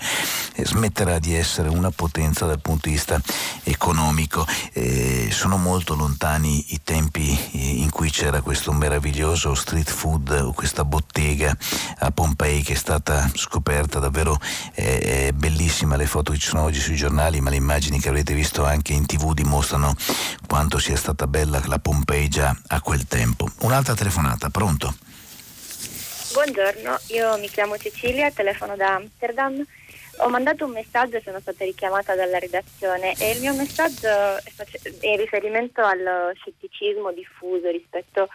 eh, smetterà di essere una potenza dal punto di vista economico. Eh, sono molto lontani i tempi eh, in cui c'era questo meraviglioso street food o questa bottega a Pompei che è stata scoperta, davvero eh, è bellissima le foto che ci sono oggi sui giornali, ma le immagini che avrete visto anche in tv dimostrano quanto sia stata bella la Pompei già a quel tempo. Un'altra telefonata, pronto? Buongiorno, io mi chiamo Cecilia, telefono da Amsterdam. Ho mandato un messaggio e sono stata richiamata dalla redazione e il mio messaggio è in riferimento allo scetticismo diffuso rispetto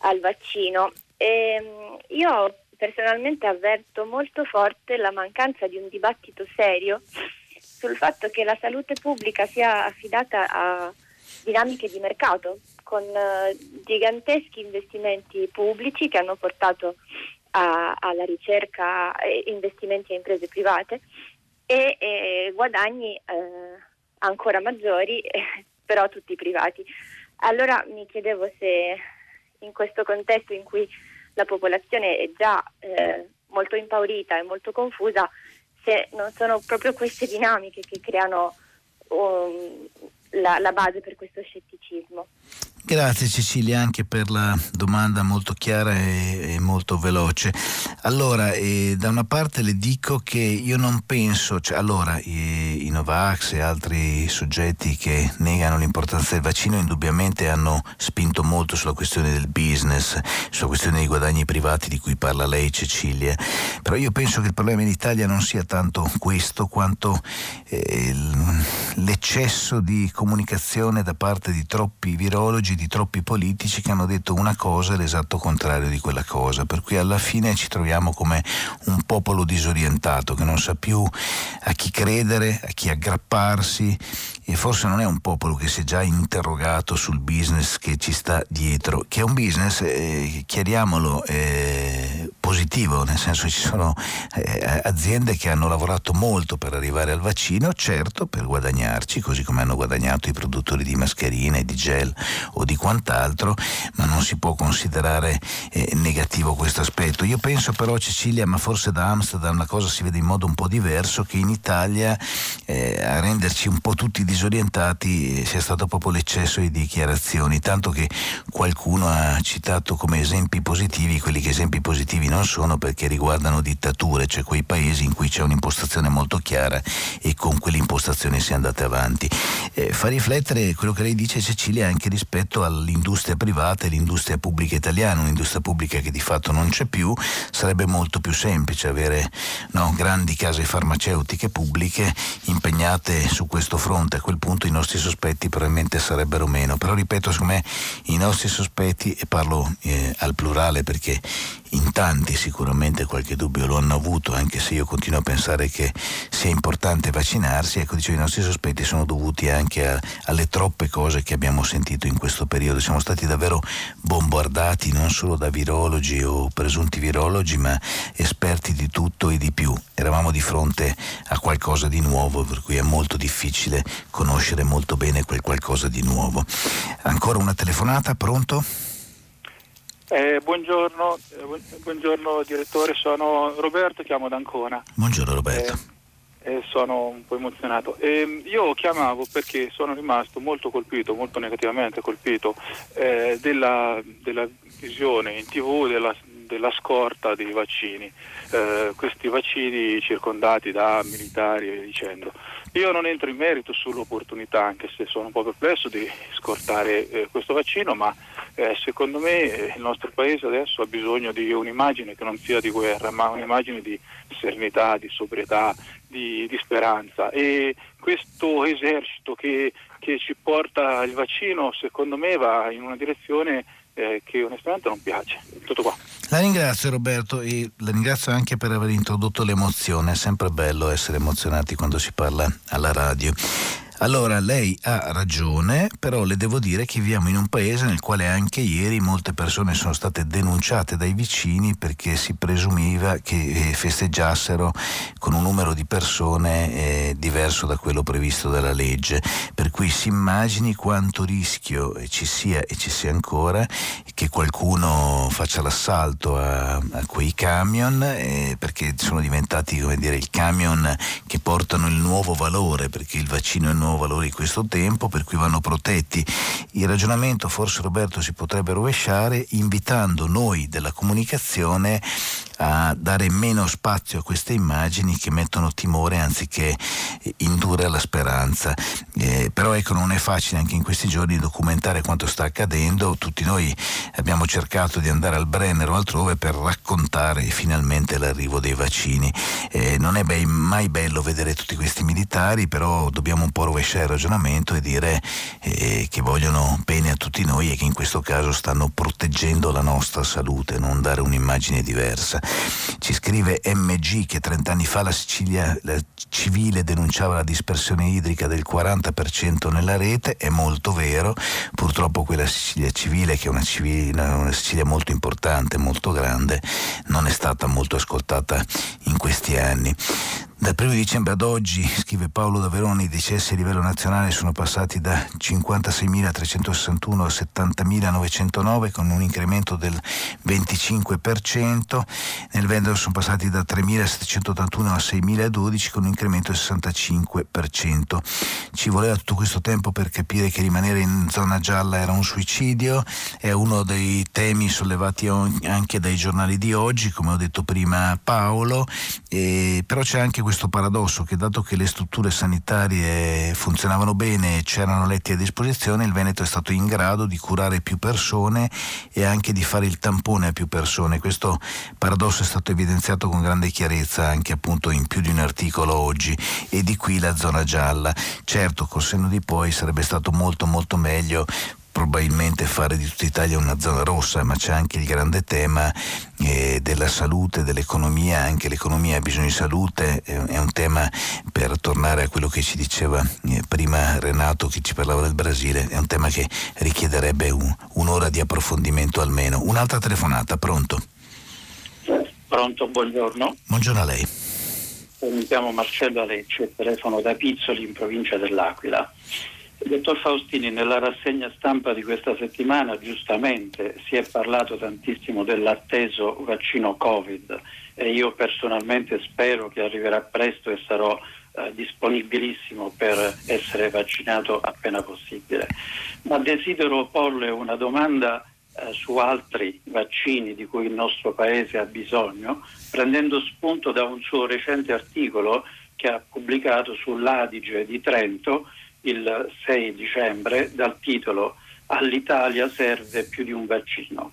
al vaccino. E ehm, io personalmente avverto molto forte la mancanza di un dibattito serio sul fatto che la salute pubblica sia affidata a dinamiche di mercato con uh, giganteschi investimenti pubblici che hanno portato a, alla ricerca e investimenti a imprese private e, e guadagni eh, ancora maggiori, eh, però tutti privati. Allora mi chiedevo se in questo contesto in cui la popolazione è già eh, molto impaurita e molto confusa, se non sono proprio queste dinamiche che creano um, la, la base per questo scetticismo. Grazie Cecilia anche per la domanda molto chiara e, e molto veloce. Allora, eh, da una parte le dico che io non penso, cioè, allora i, i Novax e altri soggetti che negano l'importanza del vaccino indubbiamente hanno spinto molto sulla questione del business, sulla questione dei guadagni privati di cui parla lei Cecilia, però io penso che il problema in Italia non sia tanto questo quanto eh, l'eccesso di comunicazione da parte di troppi virologi di troppi politici che hanno detto una cosa e l'esatto contrario di quella cosa, per cui alla fine ci troviamo come un popolo disorientato che non sa più a chi credere, a chi aggrapparsi e forse non è un popolo che si è già interrogato sul business che ci sta dietro, che è un business, eh, chiariamolo, eh, positivo, nel senso ci sono eh, aziende che hanno lavorato molto per arrivare al vaccino, certo per guadagnarci, così come hanno guadagnato i produttori di mascherine, di gel o di quant'altro, ma non si può considerare eh, negativo questo aspetto. Io penso però, Cecilia, ma forse da Amsterdam la cosa si vede in modo un po' diverso, che in Italia eh, a renderci un po' tutti disorientati disorientati sia stato proprio l'eccesso di dichiarazioni, tanto che qualcuno ha citato come esempi positivi quelli che esempi positivi non sono perché riguardano dittature, cioè quei paesi in cui c'è un'impostazione molto chiara e con quell'impostazione si è andate avanti. Eh, fa riflettere quello che lei dice Cecilia anche rispetto all'industria privata e l'industria pubblica italiana, un'industria pubblica che di fatto non c'è più, sarebbe molto più semplice avere no, grandi case farmaceutiche pubbliche impegnate su questo fronte quel punto i nostri sospetti probabilmente sarebbero meno. Però ripeto, secondo me i nostri sospetti, e parlo eh, al plurale perché in tanti sicuramente qualche dubbio lo hanno avuto, anche se io continuo a pensare che sia importante vaccinarsi, ecco dicevo i nostri sospetti sono dovuti anche a, alle troppe cose che abbiamo sentito in questo periodo. Siamo stati davvero bombardati non solo da virologi o presunti virologi, ma esperti di tutto e di più. Eravamo di fronte a qualcosa di nuovo, per cui è molto difficile conoscere molto bene quel qualcosa di nuovo. Ancora una telefonata, pronto? Eh, buongiorno, eh, buongiorno, direttore, sono Roberto, chiamo da Ancona. Buongiorno Roberto. Eh, eh sono un po' emozionato. Ehm, io chiamavo perché sono rimasto molto colpito, molto negativamente colpito eh, della, della, visione in tv della, della scorta dei vaccini, eh, questi vaccini circondati da militari e via dicendo. Io non entro in merito sull'opportunità, anche se sono un po' perplesso di scortare eh, questo vaccino, ma eh, secondo me eh, il nostro paese adesso ha bisogno di un'immagine che non sia di guerra, ma un'immagine di serenità, di sobrietà, di, di speranza. E questo esercito che, che ci porta il vaccino, secondo me, va in una direzione eh, che onestamente non piace. Tutto qua. La ringrazio Roberto e la ringrazio anche per aver introdotto l'emozione, è sempre bello essere emozionati quando si parla alla radio. Allora, lei ha ragione, però le devo dire che viviamo in un paese nel quale anche ieri molte persone sono state denunciate dai vicini perché si presumeva che eh, festeggiassero con un numero di persone eh, diverso da quello previsto dalla legge. Per cui si immagini quanto rischio ci sia e ci sia ancora che qualcuno faccia l'assalto a, a quei camion eh, perché sono diventati come dire, il camion che portano il nuovo valore perché il vaccino è il nuovo valore di questo tempo per cui vanno protetti. Il ragionamento forse Roberto si potrebbe rovesciare invitando noi della comunicazione a dare meno spazio a queste immagini che mettono timore anziché indurre la speranza. Eh, però ecco non è facile anche in questi giorni documentare quanto sta accadendo, tutti noi abbiamo cercato di andare al Brenner o altrove per raccontare finalmente l'arrivo dei vaccini. Eh, non è mai bello vedere tutti questi militari, però dobbiamo un po' rovesciare il ragionamento e dire eh, che vogliono bene a tutti noi e che in questo caso stanno proteggendo la nostra salute, non dare un'immagine diversa. Ci scrive MG che 30 anni fa la Sicilia la civile denunciava la dispersione idrica del 40% nella rete, è molto vero, purtroppo quella Sicilia civile che è una, civile, una Sicilia molto importante, molto grande, non è stata molto ascoltata in questi anni. Dal 1 dicembre ad oggi, scrive Paolo da Verona, i decessi a livello nazionale sono passati da 56.361 a 70.909 con un incremento del 25%, nel Veneto sono passati da 3.781 a 6.012 con un incremento del 65%. Ci voleva tutto questo tempo per capire che rimanere in zona gialla era un suicidio, è uno dei temi sollevati anche dai giornali di oggi, come ho detto prima Paolo, eh, però c'è anche questo paradosso che dato che le strutture sanitarie funzionavano bene e c'erano letti a disposizione, il Veneto è stato in grado di curare più persone e anche di fare il tampone a più persone. Questo paradosso è stato evidenziato con grande chiarezza anche appunto in più di un articolo oggi e di qui la zona gialla. Certo, col senno di poi sarebbe stato molto molto meglio probabilmente fare di tutta Italia una zona rossa, ma c'è anche il grande tema eh, della salute, dell'economia, anche l'economia ha bisogno di salute, eh, è un tema per tornare a quello che ci diceva eh, prima Renato che ci parlava del Brasile, è un tema che richiederebbe un, un'ora di approfondimento almeno. Un'altra telefonata, pronto? Pronto, buongiorno. Buongiorno a lei. Mi chiamo Marcello Alecce, telefono da Pizzoli in provincia dell'Aquila. Dottor Faustini, nella rassegna stampa di questa settimana, giustamente si è parlato tantissimo dell'atteso vaccino Covid e io personalmente spero che arriverà presto e sarò eh, disponibilissimo per essere vaccinato appena possibile. Ma desidero porle una domanda eh, su altri vaccini di cui il nostro Paese ha bisogno, prendendo spunto da un suo recente articolo che ha pubblicato sull'Adige di Trento il 6 dicembre dal titolo All'Italia serve più di un vaccino.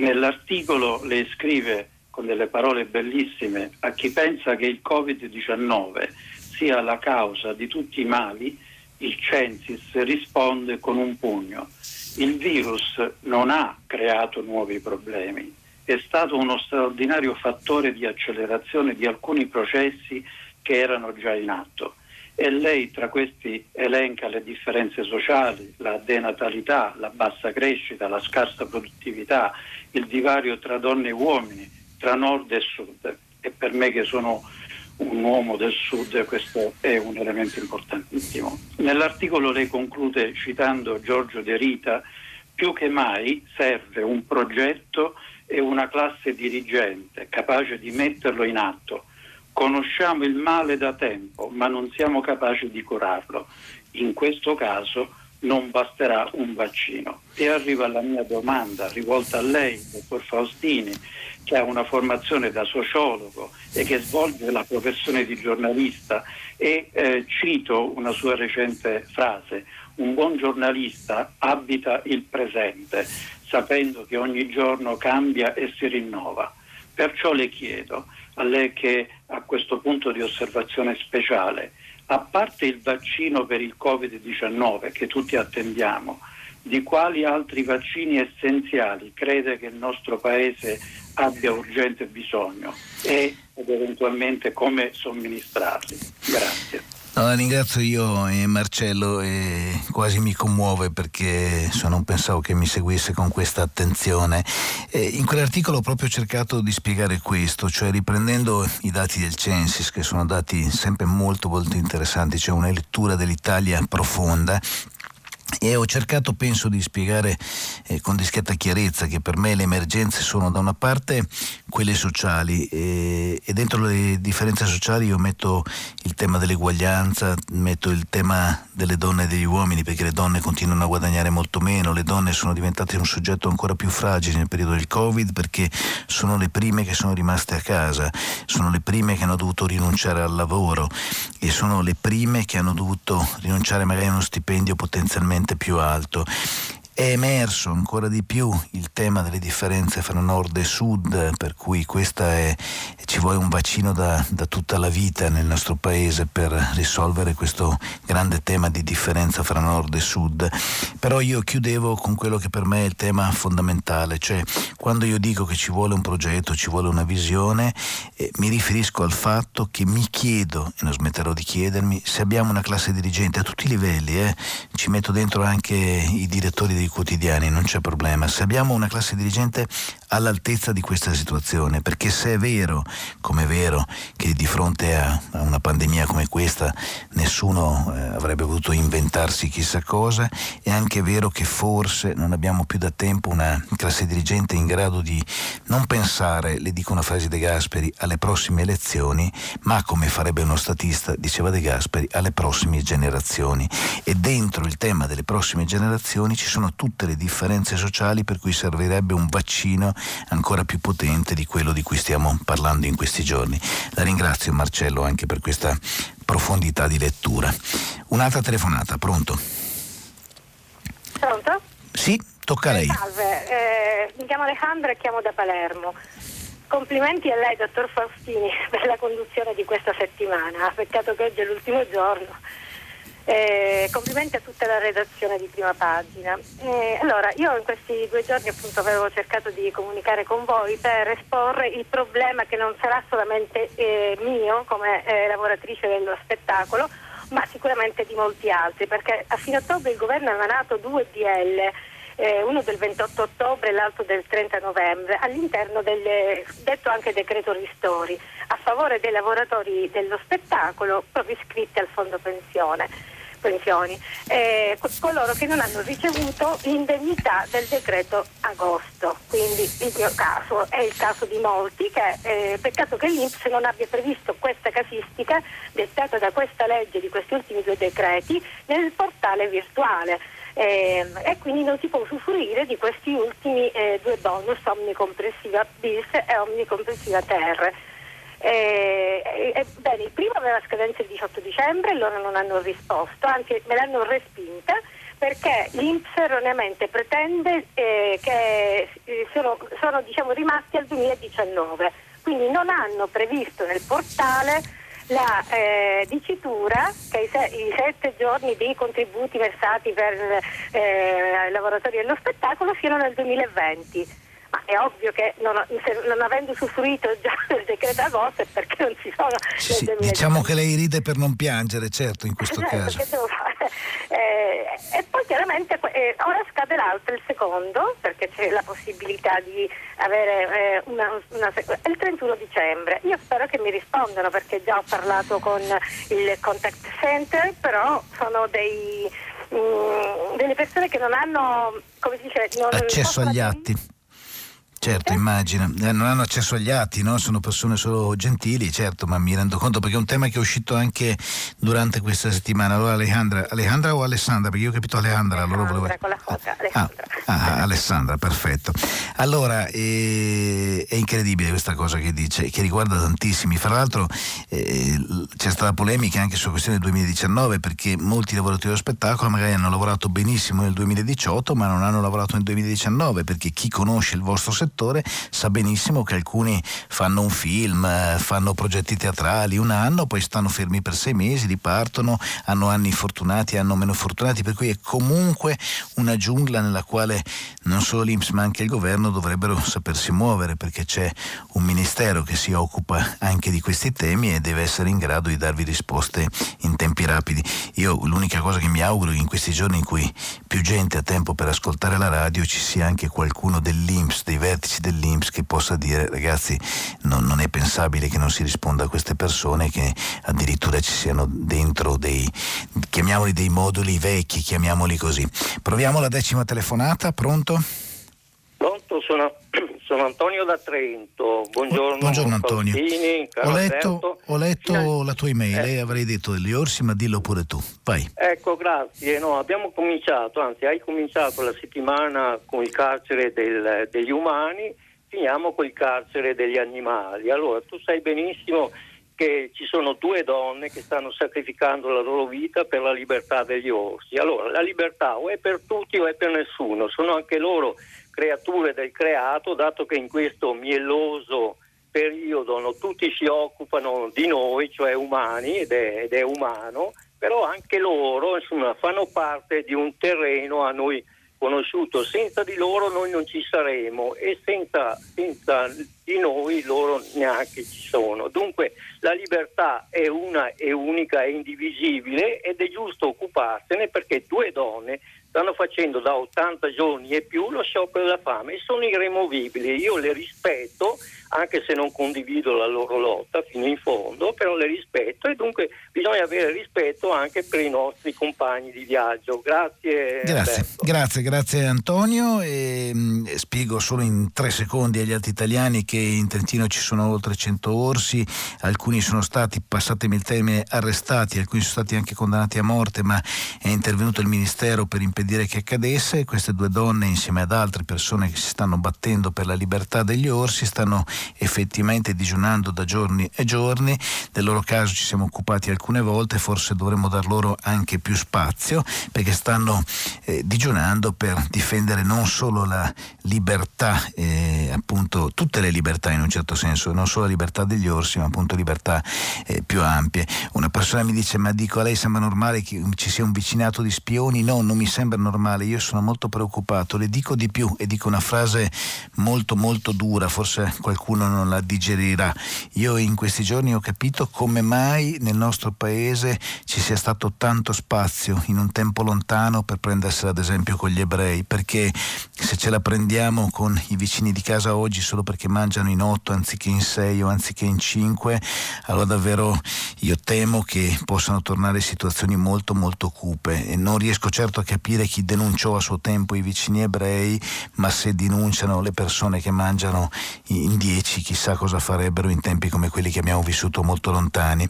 Nell'articolo le scrive con delle parole bellissime a chi pensa che il Covid-19 sia la causa di tutti i mali, il Censis risponde con un pugno. Il virus non ha creato nuovi problemi, è stato uno straordinario fattore di accelerazione di alcuni processi che erano già in atto e lei tra questi elenca le differenze sociali, la denatalità, la bassa crescita, la scarsa produttività, il divario tra donne e uomini, tra nord e sud. E per me che sono un uomo del sud questo è un elemento importantissimo. Nell'articolo lei conclude citando Giorgio De Rita, più che mai serve un progetto e una classe dirigente capace di metterlo in atto Conosciamo il male da tempo, ma non siamo capaci di curarlo. In questo caso non basterà un vaccino. E arriva la mia domanda rivolta a lei, dottor Faustini, che ha una formazione da sociologo e che svolge la professione di giornalista e eh, cito una sua recente frase, un buon giornalista abita il presente, sapendo che ogni giorno cambia e si rinnova. Perciò le chiedo, a lei che a questo punto di osservazione speciale, a parte il vaccino per il Covid-19 che tutti attendiamo, di quali altri vaccini essenziali crede che il nostro Paese abbia urgente bisogno e ed eventualmente come somministrarli? Grazie. No, ringrazio io e Marcello e quasi mi commuove perché so, non pensavo che mi seguisse con questa attenzione. E in quell'articolo ho proprio cercato di spiegare questo, cioè riprendendo i dati del Censis, che sono dati sempre molto molto interessanti, cioè una lettura dell'Italia profonda e ho cercato, penso, di spiegare eh, con discreta chiarezza che per me le emergenze sono da una parte quelle sociali e, e, dentro le differenze sociali io metto il tema dell'eguaglianza, metto il tema delle donne e degli uomini perché le donne continuano a guadagnare molto meno, le donne sono diventate un soggetto ancora più fragile nel periodo del Covid perché sono le prime che sono rimaste a casa, sono le prime che hanno dovuto rinunciare al lavoro e sono le prime che hanno dovuto rinunciare magari a uno stipendio potenzialmente più alto è emerso ancora di più il tema delle differenze fra nord e sud, per cui è, ci vuole un vaccino da, da, tutta la vita nel nostro paese per risolvere questo grande tema di differenza fra nord e sud. Però io chiudevo con quello che per me è il tema fondamentale, cioè quando io dico che ci vuole un progetto, ci vuole una visione, eh, mi riferisco al fatto che mi chiedo, e non smetterò di chiedermi, se abbiamo una classe dirigente a tutti i livelli, eh, ci metto dentro anche i direttori dei dei quotidiani, non c'è problema. Se abbiamo una classe dirigente all'altezza di questa situazione, perché se è vero, come è vero, che di fronte a, una pandemia come questa nessuno eh, avrebbe potuto inventarsi chissà cosa, è anche vero che forse non abbiamo più da tempo una classe dirigente in grado di non pensare, le dico una frase De Gasperi, alle prossime elezioni, ma come farebbe uno statista, diceva De Gasperi, alle prossime generazioni. E dentro il tema delle prossime generazioni ci sono tutte le differenze sociali per cui servirebbe un vaccino ancora più potente di quello di cui stiamo parlando in questi giorni. La ringrazio Marcello anche per questa profondità di lettura. Un'altra telefonata, pronto? Pronto? Sì, tocca a lei. Salve, eh, mi chiamo Alejandra e chiamo da Palermo. Complimenti a lei, dottor Faustini, per la conduzione di questa settimana. Peccato che oggi è l'ultimo giorno eh, complimenti a tutta la redazione di prima pagina. Eh, allora, io in questi due giorni appunto avevo cercato di comunicare con voi per esporre il problema che non sarà solamente eh, mio come eh, lavoratrice dello spettacolo, ma sicuramente di molti altri, perché a fine ottobre il governo ha emanato due DL. Eh, uno del 28 ottobre e l'altro del 30 novembre, all'interno del detto anche decreto ristori, a favore dei lavoratori dello spettacolo proprio iscritti al fondo pensione pensioni, eh, coloro che non hanno ricevuto l'indennità del decreto agosto. Quindi il mio caso è il caso di molti, che eh, peccato che l'Inps non abbia previsto questa casistica dettata da questa legge di questi ultimi due decreti nel portale virtuale. Eh, e quindi non si può usufruire di questi ultimi eh, due bonus omnicomprensiva bis e omnicomprensiva ter. Eh, eh, bene, il primo aveva scadenza il 18 dicembre e loro non hanno risposto, anzi me l'hanno respinta perché l'Inps erroneamente pretende eh, che eh, sono, sono diciamo, rimasti al 2019, quindi non hanno previsto nel portale la eh, dicitura che i, se- i, sette giorni dei contributi versati per eh, lavoratori dello spettacolo siano nel 2020 ma è ovvio che non, non avendo usufruito già del decreto agosto è perché non ci sono sì, sì. diciamo che lei ride per non piangere certo in questo esatto, caso che devo fare? Eh, e poi chiaramente eh, ora scade l'altro il secondo perché c'è la possibilità di avere eh, una, una, il 31 dicembre io spero che mi rispondano perché già ho parlato con il contact center però sono dei, mh, mm, delle persone che non hanno come si dice non accesso agli atti Certo, immagino. Eh, non hanno accesso agli atti, no? Sono persone solo gentili, certo, ma mi rendo conto perché è un tema che è uscito anche durante questa settimana. Allora Alejandra, Alejandra o Alessandra? Perché io ho capito Alejandra, allora volevo... con la foca, Alessandra. Ah, ah, Alessandra, perfetto. Allora, eh, è incredibile questa cosa che dice, che riguarda tantissimi. Fra l'altro eh, c'è stata polemica anche sulla questione del 2019 perché molti lavoratori dello spettacolo magari hanno lavorato benissimo nel 2018 ma non hanno lavorato nel 2019 perché chi conosce il vostro settore settore sa benissimo che alcuni fanno un film, eh, fanno progetti teatrali un anno, poi stanno fermi per sei mesi, ripartono, hanno anni fortunati, hanno meno fortunati, per cui è comunque una giungla nella quale non solo l'Inps ma anche il governo dovrebbero sapersi muovere perché c'è un ministero che si occupa anche di questi temi e deve essere in grado di darvi risposte in tempi rapidi. Io l'unica cosa che mi auguro è che in questi giorni in cui più gente ha tempo per ascoltare la radio ci sia anche qualcuno dell'Inps, dei vertici dell'Inps che possa dire ragazzi non, non è pensabile che non si risponda a queste persone, che addirittura ci siano dentro dei, chiamiamoli dei moduli vecchi, chiamiamoli così. Proviamo la decima telefonata, pronto? Pronto, sono, sono Antonio da Trento. Buongiorno. Buongiorno Antonio. Faustini, ho letto, ho letto la tua email, eh. avrei detto degli orsi, ma dillo pure tu. Vai. Ecco, grazie. No, abbiamo cominciato, anzi hai cominciato la settimana con il carcere del, degli umani, finiamo con il carcere degli animali. Allora, tu sai benissimo che ci sono due donne che stanno sacrificando la loro vita per la libertà degli orsi. Allora, la libertà o è per tutti o è per nessuno, sono anche loro creature del creato, dato che in questo mieloso periodo no, tutti si occupano di noi, cioè umani, ed è, ed è umano, però anche loro insomma, fanno parte di un terreno a noi conosciuto, senza di loro noi non ci saremo e senza, senza di noi loro neanche ci sono. Dunque la libertà è una e unica e indivisibile ed è giusto occuparsene perché due donne stanno facendo da 80 giorni e più lo sciopero della fame e sono irremovibili. Io le rispetto, anche se non condivido la loro lotta fino in fondo, però le rispetto e dunque bisogna avere rispetto anche per i nostri compagni di viaggio. Grazie. Grazie, grazie, grazie Antonio. E, mh, mm, spiego solo in tre secondi agli altri italiani che in Trentino ci sono oltre 100 orsi, alcuni sono stati, passatemi il termine, arrestati, alcuni sono stati anche condannati a morte, ma è intervenuto il Ministero per impedire che accadesse. Queste due donne, insieme ad altre persone che si stanno battendo per la libertà degli orsi, stanno effettivamente digiunando da giorni e giorni. Del loro caso ci siamo occupati alcune volte, forse dovremmo dar loro anche più spazio perché stanno eh, digiunando per difendere non solo la libertà, eh, appunto tutte le libertà in un certo senso, non solo la libertà degli orsi, ma appunto libertà eh, più ampie. Una persona mi dice: Ma dico, a lei sembra normale che ci sia un vicinato di spioni? No, non mi sembra normale, io sono molto preoccupato. Le dico di più e dico una frase molto molto dura, forse qualcuno qualcuno non la digerirà. Io in questi giorni ho capito come mai nel nostro paese ci sia stato tanto spazio in un tempo lontano per prendersela ad esempio con gli ebrei, perché se ce la prendiamo con i vicini di casa oggi solo perché mangiano in otto anziché in sei o anziché in cinque, allora davvero io temo che possano tornare situazioni molto molto cupe e non riesco certo a capire chi denunciò a suo tempo i vicini ebrei, ma se denunciano le persone che mangiano in dieci amici chissà cosa farebbero in tempi come quelli che abbiamo vissuto molto lontani.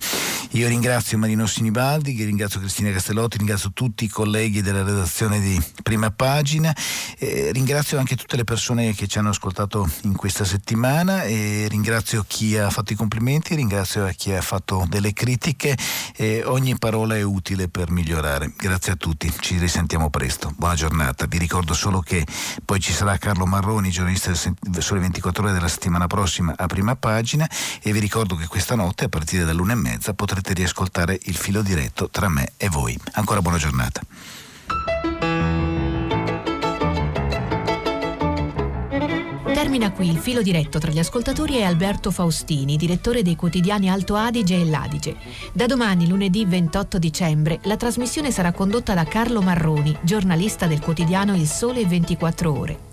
Io ringrazio Marino Sinibaldi, ringrazio Cristina Castellotti, ringrazio tutti i colleghi della redazione di Prima Pagina, eh, ringrazio anche tutte le persone che ci hanno ascoltato in questa settimana e ringrazio chi ha fatto i complimenti, ringrazio chi ha fatto delle critiche e ogni parola è utile per migliorare. Grazie a tutti, ci risentiamo presto. Buona giornata. Vi ricordo solo che poi ci sarà Carlo Marroni, giornalista del Sole 24 ore della settimana prossima prossima a prima pagina e vi ricordo che questa notte a partire dall'una e mezza potrete riascoltare il filo diretto tra me e voi. Ancora buona giornata. Termina qui il filo diretto tra gli ascoltatori e Alberto Faustini, direttore dei quotidiani Alto Adige e L'Adige. Da domani, lunedì 28 dicembre, la trasmissione sarà condotta da Carlo Marroni, giornalista del quotidiano Il Sole 24 Ore.